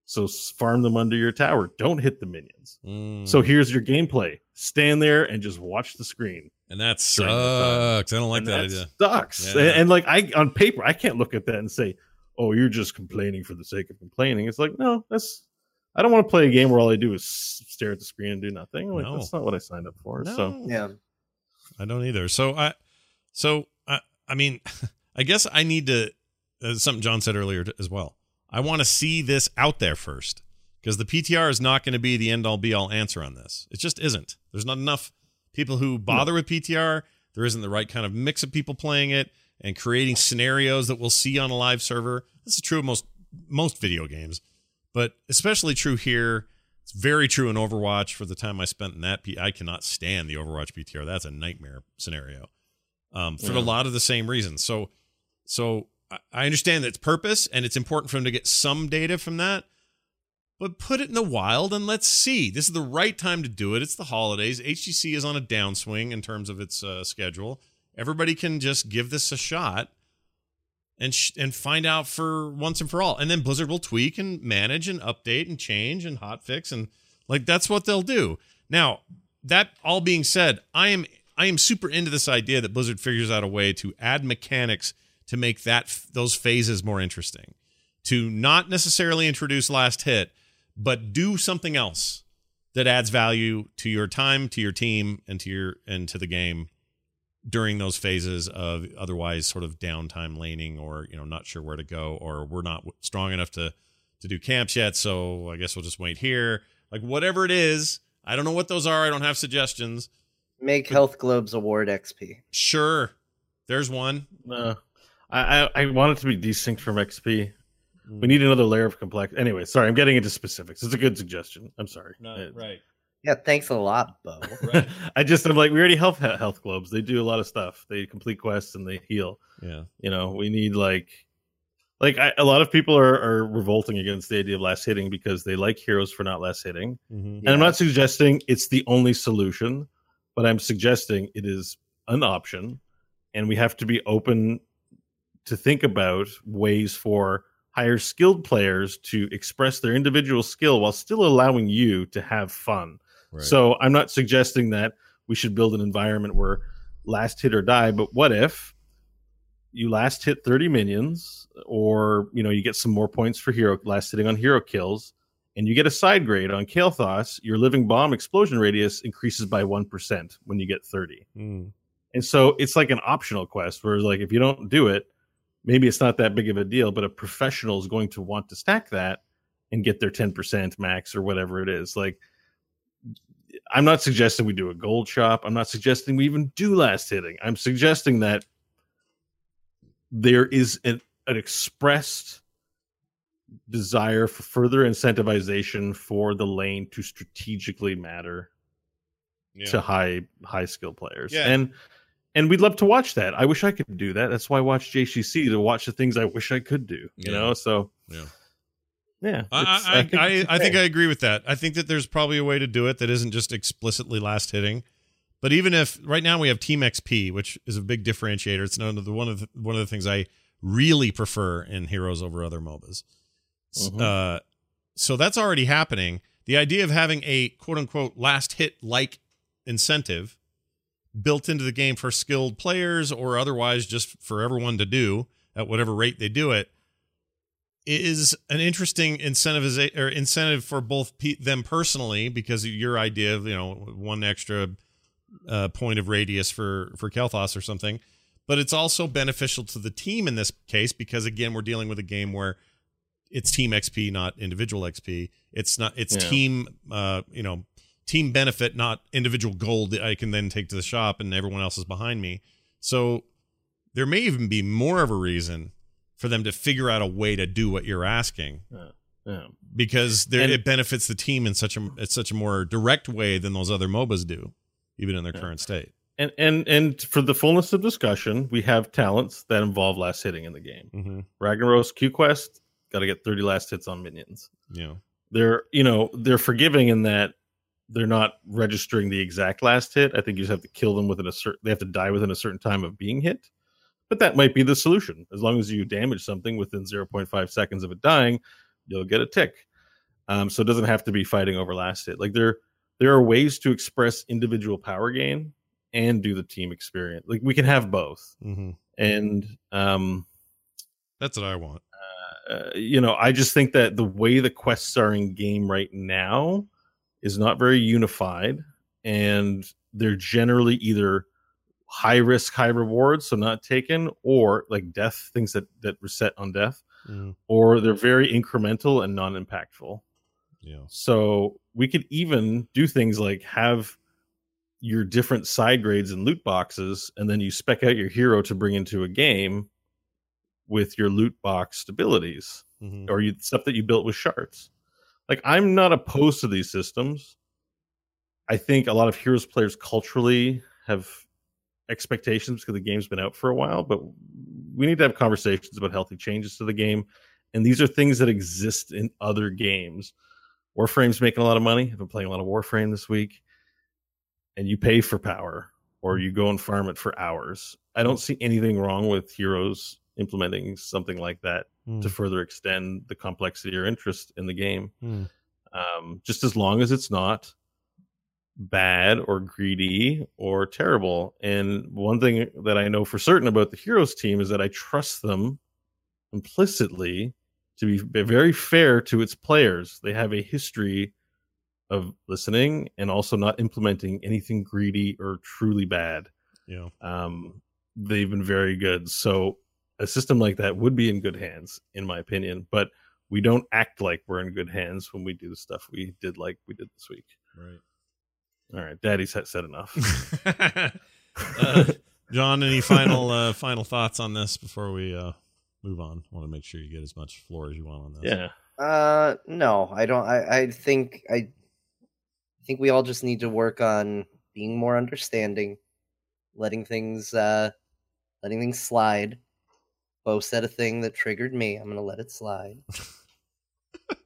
So farm them under your tower. Don't hit the minions. Mm. So here's your gameplay. Stand there and just watch the screen. and that during the time. sucks. I don't like And that that idea. Sucks. Yeah. And, and, like I on paper, I can't look at that and say, "Oh, you're just complaining for the sake of complaining." It's like, no, that's. I don't want to play a game where all I do is stare at the screen and do nothing. Like No. that's not what I signed up for. No. So Yeah. I don't either. So I, so I, I mean, I guess I need to. Uh, something John said earlier t- as well. I want to see this out there first because the PTR is not going to be the end all be all answer on this. It just isn't. There's not enough people who bother with PTR. There isn't the right kind of mix of people playing it and creating scenarios that we'll see on a live server. This is true of most most video games, but especially true here. It's very true in Overwatch. For the time I spent in that, P- I cannot stand the Overwatch PTR. That's a nightmare scenario. Um, for a lot of the same reasons. So, so I- understand it's purpose and it's important for them to get some data from that, but put it in the wild and let's see. This is the right time to do it. It's the holidays. HGC is on a downswing in terms of its uh, schedule. Everybody can just give this a shot and sh- and find out for once and for all. And then Blizzard will tweak and manage and update and change and hotfix and like that's what they'll do. Now, that all being said, I am I am super into this idea that Blizzard figures out a way to add mechanics to make that those phases more interesting. To not necessarily introduce last hit, but do something else that adds value to your time, to your team, and to your and to the game during those phases of otherwise sort of downtime laning or you know not sure where to go or we're not strong enough to to do camps yet so i guess we'll just wait here like whatever it is i don't know what those are i don't have suggestions Make Health Globes award XP. sure there's one uh, I, I I want it to be desync from XP. We need another layer of complex. Anyway, sorry, I'm getting into specifics. It's a good suggestion. I'm sorry. Uh, right Yeah, thanks a lot, Bo. Right. I just I'm like we already have health globes. They do a lot of stuff. They complete quests and they heal. yeah You know, we need like like I, a lot of people are, are revolting against the idea of last hitting because they like heroes for not last hitting. mm-hmm. And I'm not suggesting it's the only solution, but I'm suggesting it is an option, and we have to be open to think about ways for higher skilled players to express their individual skill while still allowing you to have fun. right. So I'm not suggesting that we should build an environment where last hit or die, but what if you last hit 30 minions or you know you get some more points for hero last hitting on hero kills and you get a side grade on Kael'thas, your living bomb explosion radius increases by 1% when you get 30. Mm. And so it's like an optional quest where like if you don't do it, maybe it's not that big of a deal, but a professional is going to want to stack that and get their 10% max or whatever it is. Like I'm not suggesting we do a gold shop. I'm not suggesting we even do last hitting. I'm suggesting that there is an, an expressed desire for further incentivization for the lane to strategically matter yeah. to high high skill players. Yeah. And and we'd love to watch that. I wish I could do that. That's why I watch JCC to watch the things I wish I could do. You Yeah. know, so Yeah. yeah. I, I, I, think I, I think I agree with that. I think that there's probably a way to do it that isn't just explicitly last hitting. But even if right now we have Team XP, which is a big differentiator, it's none of the one of the, one of the things I really prefer in Heroes over other MOBAs. Mhm. Uh, so that's already happening. The idea of having a quote unquote last hit like incentive built into the game for skilled players or otherwise just for everyone to do at whatever rate they do it is an interesting incentive or incentive for both pe- them personally because of your idea of you know one extra uh, point of radius for for Kael'thas or something, but it's also beneficial to the team in this case because again we're dealing with a game where it's team XP not individual XP. It's not it's Yeah. team uh you know team benefit not individual gold that I can then take to the shop and everyone else is behind me. So there may even be more of a reason for them to figure out a way to do what you're asking Yeah. because there, And- it benefits the team in such a it's such a more direct way than those other MOBAs do, even in their Yeah. current state. And and and for the fullness of discussion, we have talents that involve last hitting in the game. Mm-hmm. Ragnaros Q Quest got to get 30 last hits on minions. Yeah, They're you know they're forgiving in that they're not registering the exact last hit. I think you just have to kill them within a certain. They have to die within a certain time of being hit. But that might be the solution. As long as you damage something within 0.5 seconds of it dying, you'll get a tick. Um, so it doesn't have to be fighting over last hit. Like there, there are ways to express individual power gain and do the team experience. Like we can have both. hmm And um, That's what I want. uh, you know, I just think that the way the quests are in game right now is not very unified, and they're generally either high risk, high reward, so not taken, or like death things that that reset on death, Mhm. or they're very incremental and non impactful. Yeah. So we could even do things like have your different side grades and loot boxes, and then you spec out your hero to bring into a game with your loot box abilities Mhm. or you, stuff that you built with shards. Like I'm not opposed to these systems. I think a lot of Heroes players culturally have expectations because the game's been out for a while, but we need to have conversations about healthy changes to the game. And these are things that exist in other games. Warframe's making a lot of money. I've been playing a lot of Warframe this week. And you pay for power or you go and farm it for hours. I don't see anything wrong with Heroes implementing something like that Mm. to further extend the complexity or interest in the game. Mm. Um, just as long as it's not bad or greedy or terrible. And one thing that I know for certain about the Heroes team is that I trust them implicitly to be very fair to its players. They have a history of listening and also not implementing anything greedy or truly bad Yeah. um, they've been very good. So a system like that would be in good hands, in my opinion. But we don't act like we're in good hands when we do the stuff we did, like we did this week. Right. All right, Daddy's had said enough. uh, John, any final uh, final thoughts on this before we uh, move on? want to make sure you get as much floor as you want on this. yeah, Uh, no, I don't. I, I think I think we all just need to work on being more understanding, letting things uh, letting things slide. Bo said a thing that triggered me. I'm gonna let it slide.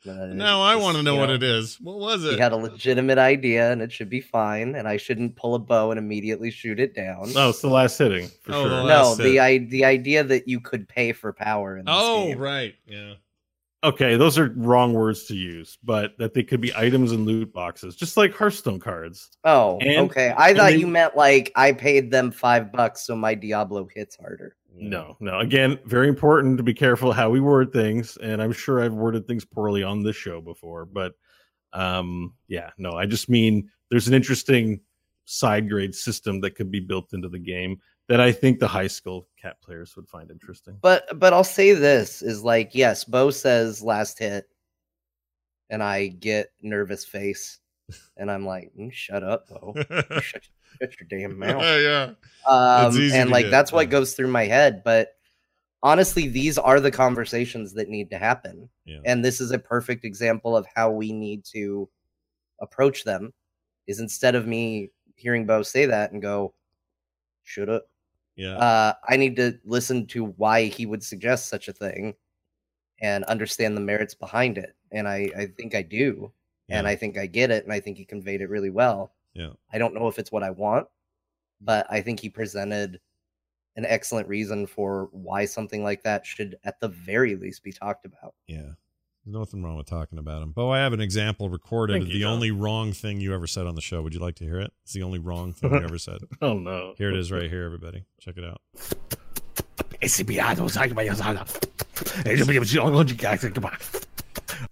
Now I want to know you what it is. What was it? He had a legitimate idea, and it should be fine. And I shouldn't pull a bow and immediately shoot it down. no, it's the last hitting for Oh, sure. the no, last the. I, the idea that you could pay for power in this oh, game. right. Yeah. Okay, those are wrong words to use, but that they could be items in loot boxes, just like Hearthstone cards. Oh, And- okay. I thought then- you meant like I paid them five bucks so my Diablo hits harder. No, no. Again, very important to be careful how we word things, and I'm sure I've worded things poorly on this show before, but um, yeah, no. I just mean there's an interesting side grade system that could be built into the game that I think the high skill cat players would find interesting. But but I'll say this is like yes, Bo says last hit, and I get nervous face, and I'm like, "Mm, shut up, Bo. Shut, shut your damn mouth. yeah. Um, and like get, that's what yeah. goes through my head. But honestly, these are the conversations that need to happen. Yeah. And this is a perfect example of how we need to approach them. Is instead of me hearing Bo say that and go, should have, Yeah. uh, I need to listen to why he would suggest such a thing and understand the merits behind it. And I, I think I do. And Yeah. I think I get it. And I think he conveyed it really well. Yeah. I don't know if it's what I want, but I think he presented an excellent reason for why something like that should, at the very least, be talked about. Yeah. There's nothing wrong with talking about him. Bo, I have an example recorded Thank of you, the John. only wrong thing you ever said on the show. Would you like to hear it? It's the only wrong thing you ever said. Oh no! Here it is right here, everybody. Check it out.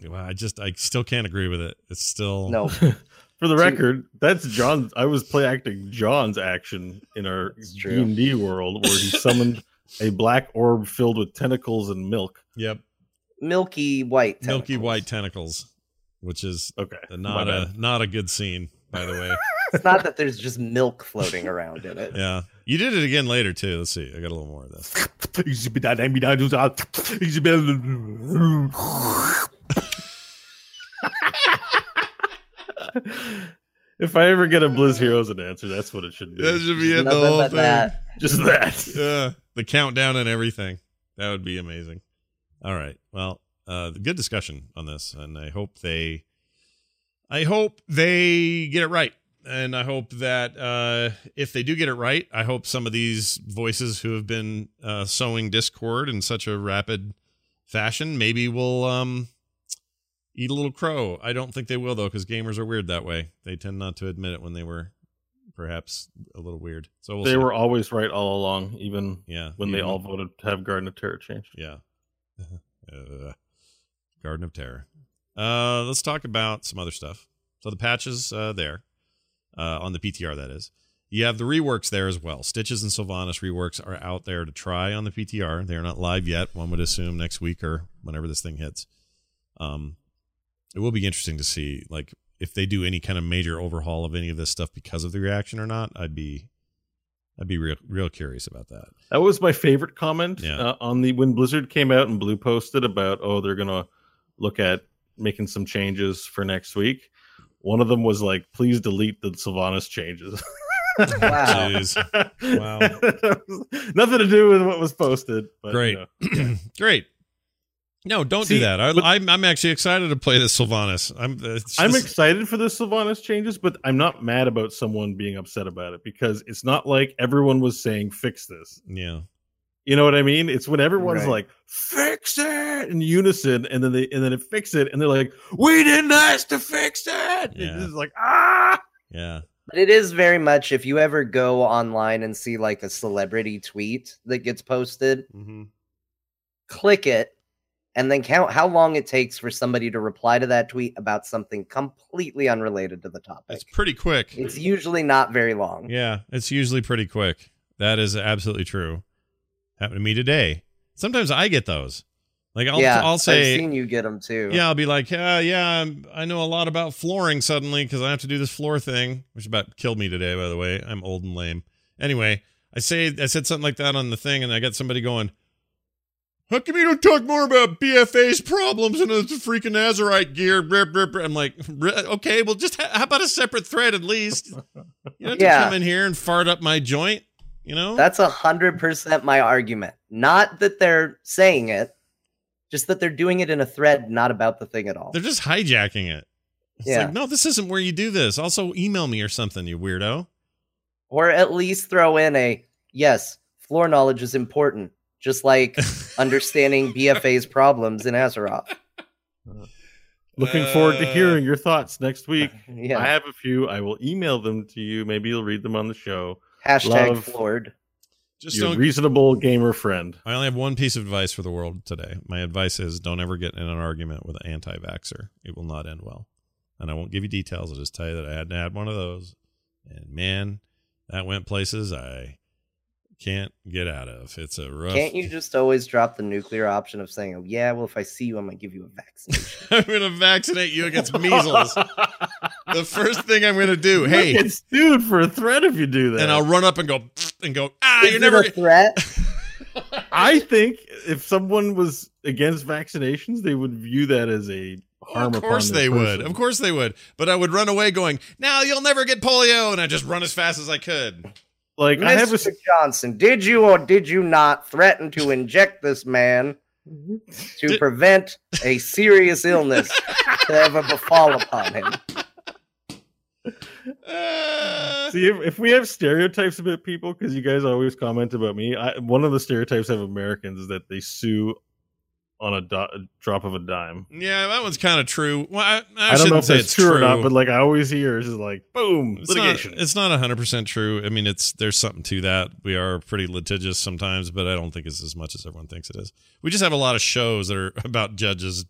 Well, I just I still can't agree with it. It's still No, For the record, that's John. I was play acting John's action in our D and D world, where he summoned a black orb filled with tentacles and milk. Yep. milky white, Milky white tentacles, which is Okay, not my a bad. not a good scene, by the way. It's not that there's just milk floating around in it. yeah. You did it again later too. Let's see. I got a little more of this. If I ever get a Blizz Heroes an answer, that's what it should be. That should be it. The whole thing. that. Just that. Yeah. The countdown and everything. That would be amazing. All right. Well, uh, good discussion on this, and I hope they, I hope they get it right, and I hope that uh, if they do get it right, I hope some of these voices who have been uh, sowing discord in such a rapid fashion maybe will, um, eat a little crow. I don't think they will though, because gamers are weird that way. They tend not to admit it when they were perhaps a little weird. So we'll they see. were always right all along, even yeah when they even- all voted to have Garden of Terror changed. yeah. uh, Garden of Terror. Uh, let's talk about some other stuff. So the patches uh, there uh, on the PTR that is. You have the reworks there as well. Stitches and Sylvanas reworks are out there to try on the PTR. They are not live yet. One would assume next week or whenever this thing hits. Um, it will be interesting to see like if they do any kind of major overhaul of any of this stuff because of the reaction or not. I'd be I'd be real real curious about that. That was my favorite comment Yeah. uh, on the when Blizzard came out and Blue posted about oh they're gonna look at making some changes for next week. One of them was like, please delete the Sylvanas changes. Wow. Wow. Nothing to do with what was posted. But, Great. you know. Great. No, don't See, do that. I, but- I'm I'm actually excited to play this Sylvanas. I'm it's I'm excited for the Sylvanas changes, but I'm not mad about someone being upset about it because it's not like everyone was saying fix this. yeah. You know what I mean? It's when everyone's Right. like, fix it in unison, and then they and then it fix it, and they're like, We didn't ask to fix it. Yeah. It's like, ah Yeah. But it is very much if you ever go online and see like a celebrity tweet that gets posted, hmm click it and then count how long it takes for somebody to reply to that tweet about something completely unrelated to the topic. It's pretty quick. It's usually not very long. Yeah, it's usually pretty quick. That is absolutely true. Happened to me today. Sometimes I get those. Like I'll yeah, I'll say I've seen you get them too. Yeah, I'll be like, uh, yeah, I'm, I know a lot about flooring suddenly because I have to do this floor thing, which about killed me today, by the way. I'm old and lame. Anyway, I say I said something like that on the thing, and I got somebody going, "How come you don't talk more about BFA's problems and the freaking Azerite gear?" Brr, brr, brr." I'm like, okay, well, just ha- how about a separate thread at least? You don't have to Yeah. come in here and fart up my joint, you know? That's a hundred percent my argument. Not that they're saying it, just that they're doing it in a thread, not about the thing at all. They're just hijacking it. It's Yeah. like, no, this isn't where you do this. Also, email me or something, you weirdo. Or at least throw in a yes, floor knowledge is important, just like understanding BFA's problems in Azeroth. looking forward to Uh, hearing your thoughts next week. Yeah. I have a few. I will email them to you. Maybe you'll read them on the show. Hashtag love- floored. Just Your don't reasonable gamer friend. I only have one piece of advice for the world today. My advice is don't ever get in an argument with an anti vaxxer. It will not end well. And I won't give you details. I'll just tell you that I had to had one of those. And man, that went places I can't get out of. It's a rough. Can't you just always drop the nuclear option of saying, oh, yeah, well, if I see you, I'm going to give you a vaccination? I'm going to vaccinate you against measles. the first thing I'm going to do, hey, it's dude for a threat if you do that. and I'll run up and go, and go, ah, Is you're never. a threat? I think if someone was against vaccinations, they would view that as a harm. of course upon they their would. Of course they would. But I would run away going, now you'll never get polio. And I just run as fast as I could. Like I have a Mr. Johnson, did you or did you not threaten to inject this man mm-hmm. to Did- prevent a serious illness to ever befall upon him? See, if, if we have stereotypes about people, because you guys always comment about me, I, one of the stereotypes of Americans is that they sue on a, do- drop of a dime. yeah, that one's kind of true. Well, I, I, I, don't shouldn't know if say that's it's true, or not, but like I always hear is like, boom, it's not, litigation. it's not 100% true. I mean, it's there's something to that. We are pretty litigious sometimes, but I don't think it's as much as everyone thinks it is. We just have a lot of shows that are about judges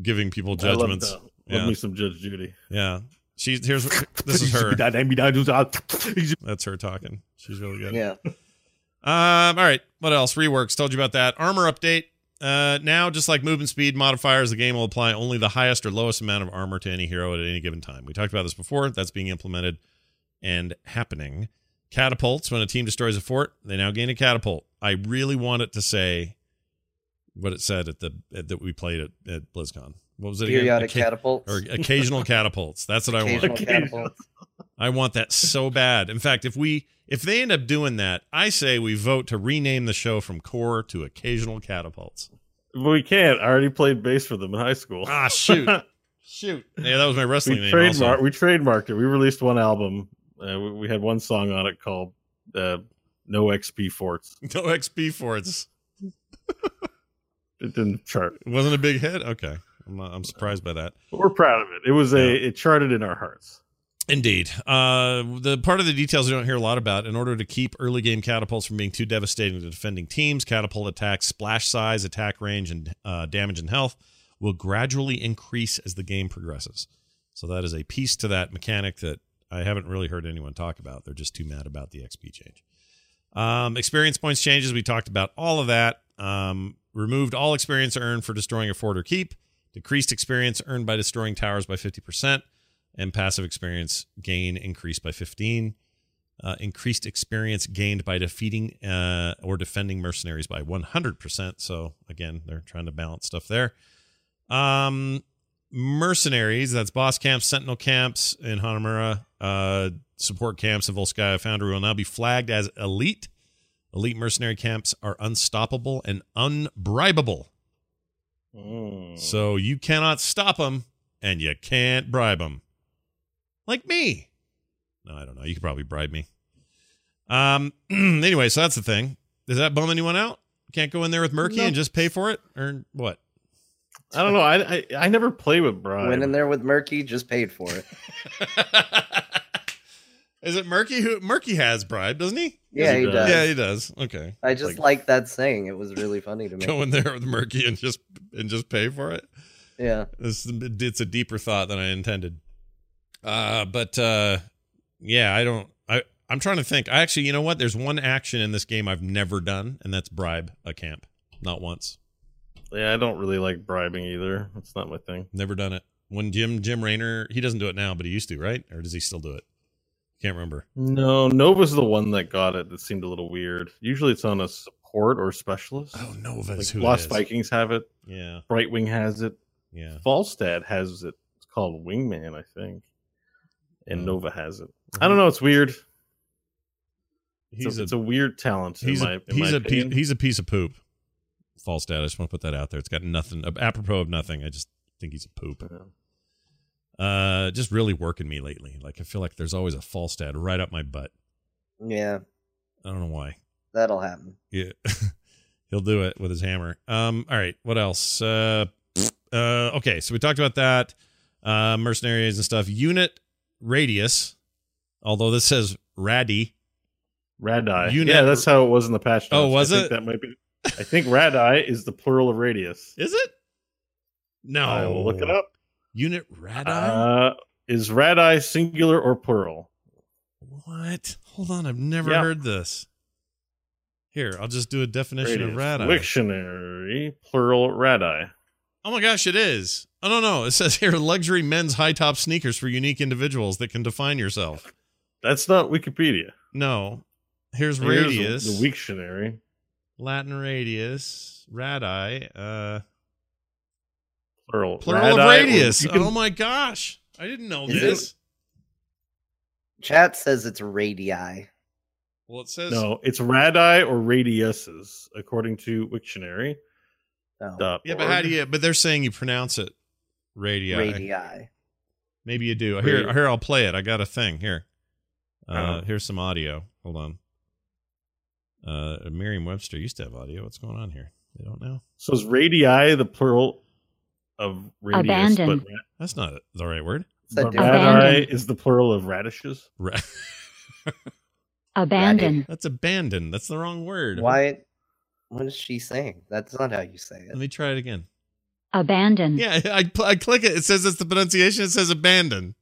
giving people I love judgments. that. Love Yeah. me some Judge Judy. Yeah. She's here's this is her. That's her talking. She's really good. Yeah. Um, all right. What else? Reworks. Told you about that. Armor update. Uh, now, just like movement speed modifiers, the game will apply only the highest or lowest amount of armor to any hero at any given time. We talked about this before. That's being implemented and happening. Catapults. When a team destroys a fort, they now gain a catapult. I really want it to say what it said at the at, that we played at, at BlizzCon. What was it? again? Periodic Occa- catapults. or occasional catapults. That's what I want. Occasional Occasional. catapults. I want that so bad. In fact, if we if they end up doing that, I say we vote to rename the show from Core to Occasional Catapults. But we can't. I already played bass for them in high school. Ah, shoot, shoot. Yeah, that was my wrestling we name. trademark. We trademarked it. We released one album. Uh, we, we had one song on it called uh, "No XP Forts." No XP Forts. it. Didn't chart. It wasn't a big hit. Okay, I'm, I'm surprised by that. But we're proud of it. It was a it charted in our hearts. Indeed. Uh, the part of the details we don't hear a lot about. In order to keep early game catapults from being too devastating to defending teams, catapult attacks, splash size, attack range, and uh, damage and health will gradually increase as the game progresses. So that is a piece to that mechanic that I haven't really heard anyone talk about. They're just too mad about the XP change. Um, experience points changes. We talked about all of that. Um, removed all experience earned for destroying a fort or keep. Decreased experience earned by destroying towers by 50% and passive experience gain increased by 15 uh, increased experience gained by defeating uh, or defending mercenaries by 100% so again they're trying to balance stuff there. Um mercenaries that's boss camps sentinel camps in hanamura uh support camps in volskaya foundry will now be flagged as elite. Elite mercenary camps are unstoppable and unbribable. Mm. so you cannot stop them and you can't bribe them. Like me. No, I don't know. You could probably bribe me. Um anyway, so that's the thing. Does that bum anyone out? Can't go in there with Murky No. and just pay for it? Or what? I don't know. I, I I never play with Brian. Went in there with Murky, just paid for it. Is it Murky who Murky has bribe, doesn't he? Yeah, he he does. does. Yeah, he does. Okay. I just Like- like that saying. It was really funny to me. Go in there with Murky and just and just pay for it. Yeah. This it's a deeper thought than I intended. Uh, but uh, yeah, I don't. I I'm trying to think. I actually, you know what? There's one action in this game I've never done, and that's bribe a camp. Not once. Yeah, I don't really like bribing either. It's not my thing. Never done it. When Jim Jim Raynor, he doesn't do it now, but he used to, right? Or does he still do it? Can't remember. No, Nova's the one that got it. That seemed a little weird. Usually, it's on a support or specialist. Oh no, that's like who Lost. Vikings have it. Yeah, Brightwing has it. yeah. Falstad has it. It's called Wingman, I think. And Oh. Nova has it. I don't know. It's weird. It's, He's a, a, it's a weird talent. he's in a in he's my a piece, he's a piece of poop. Falstad. I just want to put that out there. It's got nothing apropos of nothing. I just think he's a poop. Uh, just really working me lately. Like I feel like there's always a Falstad right up my butt. Yeah. I don't know why. That'll happen. Yeah, he'll do it with his hammer. Um, all right. What else? Uh, uh, okay. So we talked about that. Uh, mercenaries and stuff. Unit radius. Although this says radii. Radii. You yeah, that's how it was in the patch. Oh, was I think it? That might be. I think radii is the plural of radius. Is it? No. I will look it up. Unit radii. Uh, is radii singular or plural? what? Hold on. I've never Yeah. heard this. Here, I'll just do a definition of radii. Dictionary, plural radii. Oh my gosh, it is. Oh no, no. It says here luxury men's high top sneakers for unique individuals that can define yourself. That's not Wikipedia. No. Here's Here's radius. The Wiktionary. Latin radius. Radii. Uh Plural. plural of Radii, or radius. can- oh my gosh. I didn't know Is this. Chat says it's radii. Well, it says no, it's radii or radiuses, according to Wiktionary. Oh, Yeah, but how do you but they're saying you pronounce it radii. radii. Maybe you do. Here, Radi- here I'll play it. I got a thing. Here. Uh Oh. here's some audio. Hold on. Uh Merriam-Webster used to have audio. What's going on here? They don't know. So is radii the plural of radius? Abandon. But, ra- That's not the right word. But radii is the plural of radishes. Ra- Abandon. That's abandon. That's the wrong word. Why? What is she saying? That's not how you say it. Let me try it again. Abandon. Yeah, I, I click it. It says it's the pronunciation. It says abandon.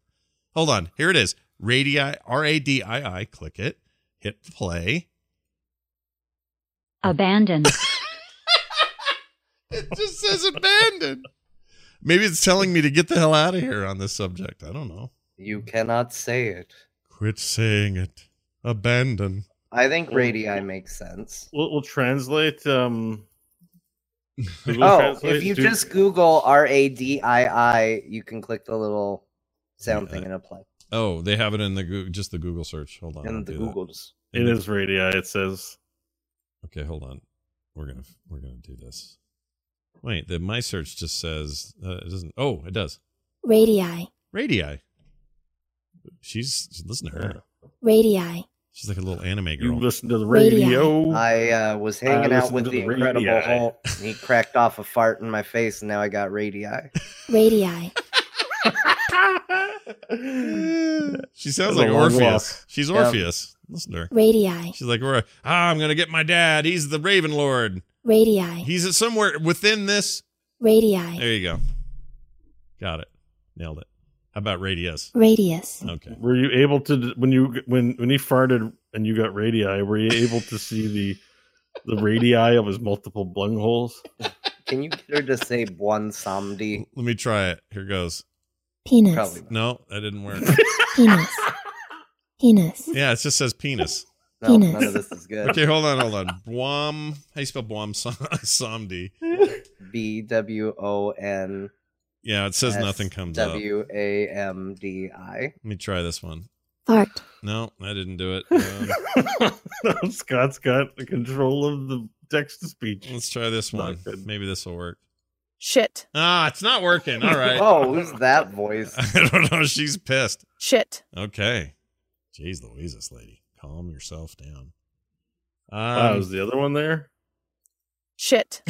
Hold on. Here it is. Radii, R A D I I. Click it. Hit play. Abandon. It just says abandon. Maybe it's telling me to get the hell out of here on this subject. I don't know. You cannot say it. Quit saying it. Abandon. I think Well- radii makes sense. We'll, we'll translate. Um, Google Oh, Translate if you to- just Google R A D I I, you can click the little sound Yeah. thing and it'll play Oh, they have it in the Goo- just the Google search. Hold on. I'll in the do that. Googles. it is radii. It says Okay, hold on. We're gonna we're gonna do this. Wait, the my search just says uh, it doesn't. Oh, it does. Radii. Radii. She's listen to her. Radii. She's like a little anime girl. You listen to the radio. I uh, was hanging I out with the the Incredible radii. Hulk. and He cracked off a fart in my face, and now I got radii. Radii. she sounds like Orphea. walk. She's Yeah. Orphea. Listen to her. Radii. She's like, "We're- ah, I'm gonna get my dad. He's the Raven Lord. Radii. He's somewhere within this. Radii. There you go. Got it. Nailed it. How about radius? Radius. Okay. Were you able to when you when when he farted and you got radii? Were you able to see the the radii of his multiple blung holes? Can you get her to say one samdi? Let me try it. Here goes. Penis. Probably. not. No, that didn't work. Penis. Penis. yeah, it just says penis. No, Penis. none of this is good. Okay, hold on, hold on. Buam. How you spell Buam? Som- Somdi. B W O N. Yeah, it says nothing comes up. W A M D I. Let W A M D I. me try this one. Fart. No, I didn't do it. Um, Scott's got the control of the text to speech. let's try this Not one. good. Maybe this will work. Shit. Ah, it's not working. All right. Oh, who's that voice? I don't know. She's pissed. Shit. Okay. Jeez Louise, this lady. Calm yourself down. Ah, Um, was the other one there? Shit.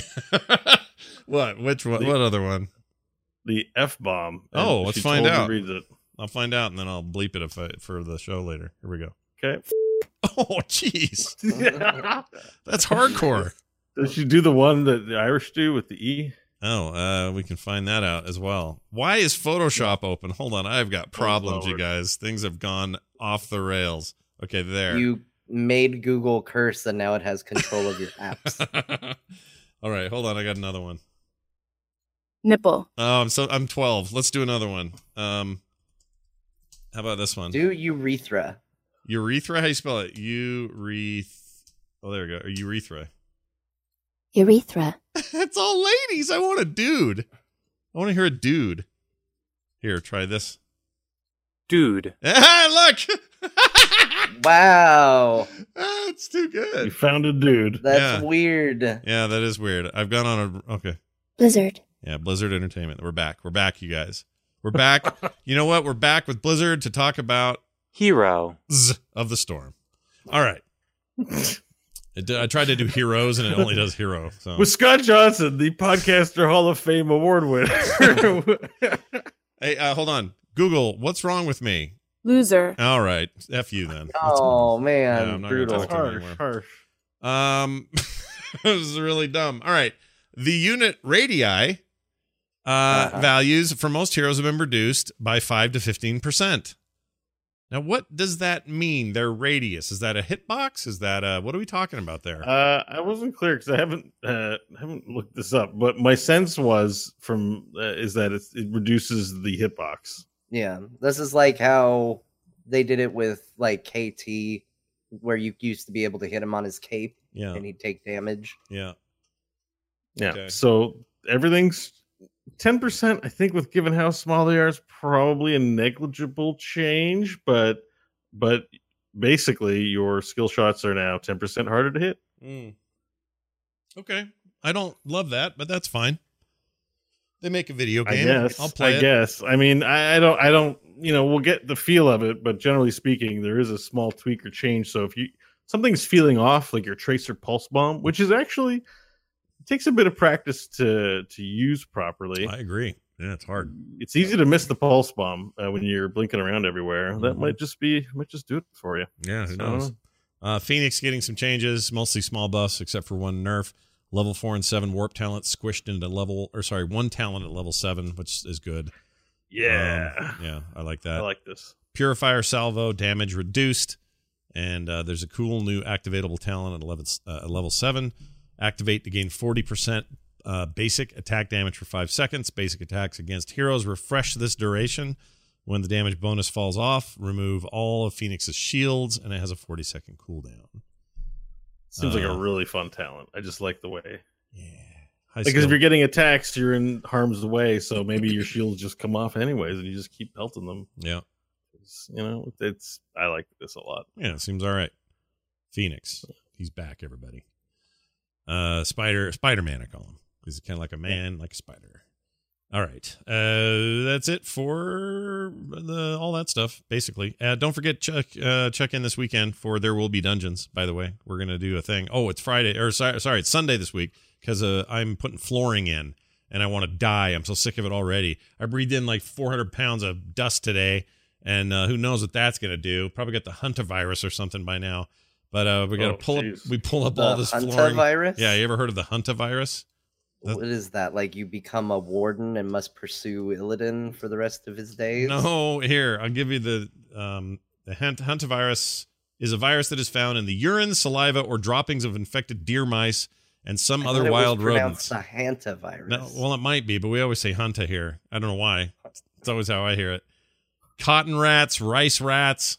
what? Which one? What other one? The F bomb. Oh, let's find out. Reads it. I'll find out and then I'll bleep it if I, for the show later. Here we go. Okay. Oh, jeez. That's hardcore. Does she do the one that the Irish do with the E? Oh, uh, we can find that out as well. Why is Photoshop open? Hold on, I've got problems, you guys. Things have gone off the rails. Okay, there. You made Google curse, and now it has control of your apps. All right, hold on. I got another one. Nipple. Oh, I'm so I'm 12. Let's do another one. Um, how about this one? Do urethra. Urethra. How you spell it? Ureth. Oh, there we go. Or urethra. Urethra. it's all ladies. I want a dude. I want to hear a dude. Here, try this. Dude. Ah, look. Wow, Ah, it's too good. You found a dude. that's Yeah. weird. Yeah, that is weird. I've gone on a okay. Blizzard. Yeah, Blizzard Entertainment. We're back. We're back, you guys. We're back. you know what? We're back with Blizzard to talk about Hero. Of the Storm. All right. It, I tried to do heroes and it only does hero. So With Scott Johnson, the Podcaster Hall of Fame award winner. hey, uh, hold on. Google, what's wrong with me? Loser. All right, f you then. Let's Oh go. man, Yeah, I'm not gonna brutal. talk to harsh, anymore. harsh. Um, this is really dumb. All right, the unit radii uh, Uh-huh. values for most heroes have been reduced by five to fifteen percent. Now, what does that mean? Their radius is that a hitbox? Is that a what are we talking about there? Uh, I wasn't clear because I haven't uh, haven't looked this up, but my sense was from uh, is that it's, it reduces the hitbox. Yeah, this is like how they did it with like KT, where you used to be able to hit him on his cape yeah, and he'd take damage. yeah. Yeah. Okay. So everything's ten percent. I think with given how small they are, is probably a negligible change, but but basically your skill shots are now ten percent harder to hit. Mm. Okay, I don't love that, but that's fine. They make a video I game. guess. I'll play I it. guess. I mean, I, I don't. I don't. You know, we'll get the feel of it, but generally speaking, there is a small tweak or change. So if you something's feeling off, like your tracer pulse bomb, which is actually it takes a bit of practice to to use properly. I agree. Yeah, it's hard. It's easy to miss the pulse bomb uh, when you're blinking around everywhere. That Mhm. might just be might just do it for you. Yeah, who So- knows? Uh, Fenix getting some changes, mostly small buffs, except for one nerf. Level four and seven warp talent squished into level, or sorry, one talent at level seven, which is good. Yeah, Um, yeah, I like that. I like this. Purifier salvo damage reduced, and uh, there's a cool new activatable talent at level uh, level seven. Activate to gain forty percent uh, basic attack damage for five seconds. Basic attacks against heroes refresh this duration. When the damage bonus falls off, remove all of Fenix's shields, and it has a forty second cooldown. Seems like Uh, a really fun talent. I just like the way. Yeah, High Because skill. if you're getting attacks, you're in harm's way. So maybe your shields just come off anyways, and you just keep pelting them. yeah, you know, it's I like this a lot. yeah, it seems all right. Fenix, he's back. Everybody. Uh, Spider, Spider Man, I call him. because He's kind of like a man, like a spider. All right, uh, that's it for the all that stuff. Basically, uh, don't forget check uh, check in this weekend for there will be dungeons. By the way, we're gonna do a thing. Oh, it's Friday or sorry, sorry it's Sunday this week because uh, I'm putting flooring in and I want to die. I'm so sick of it already. I breathed in like 400 pounds of dust today, and uh, who knows what that's gonna do? Probably got the hunter hantavirus or something by now. But uh, we got to Oh, pull up. We pull up The all this flooring. hantavirus? Yeah, you ever heard of the hantavirus? That- What is that? Like you become a warden and must pursue Illidan for the rest of his days? No, here I'll give you the um, the hant- virus is a virus that is found in the urine, saliva, or droppings of infected deer mice and some I other thought it was wild pronounced rodents. The hantavirus. No, well, it might be, but we always say hunta here. I don't know why. It's always how I hear it. Cotton rats, rice rats,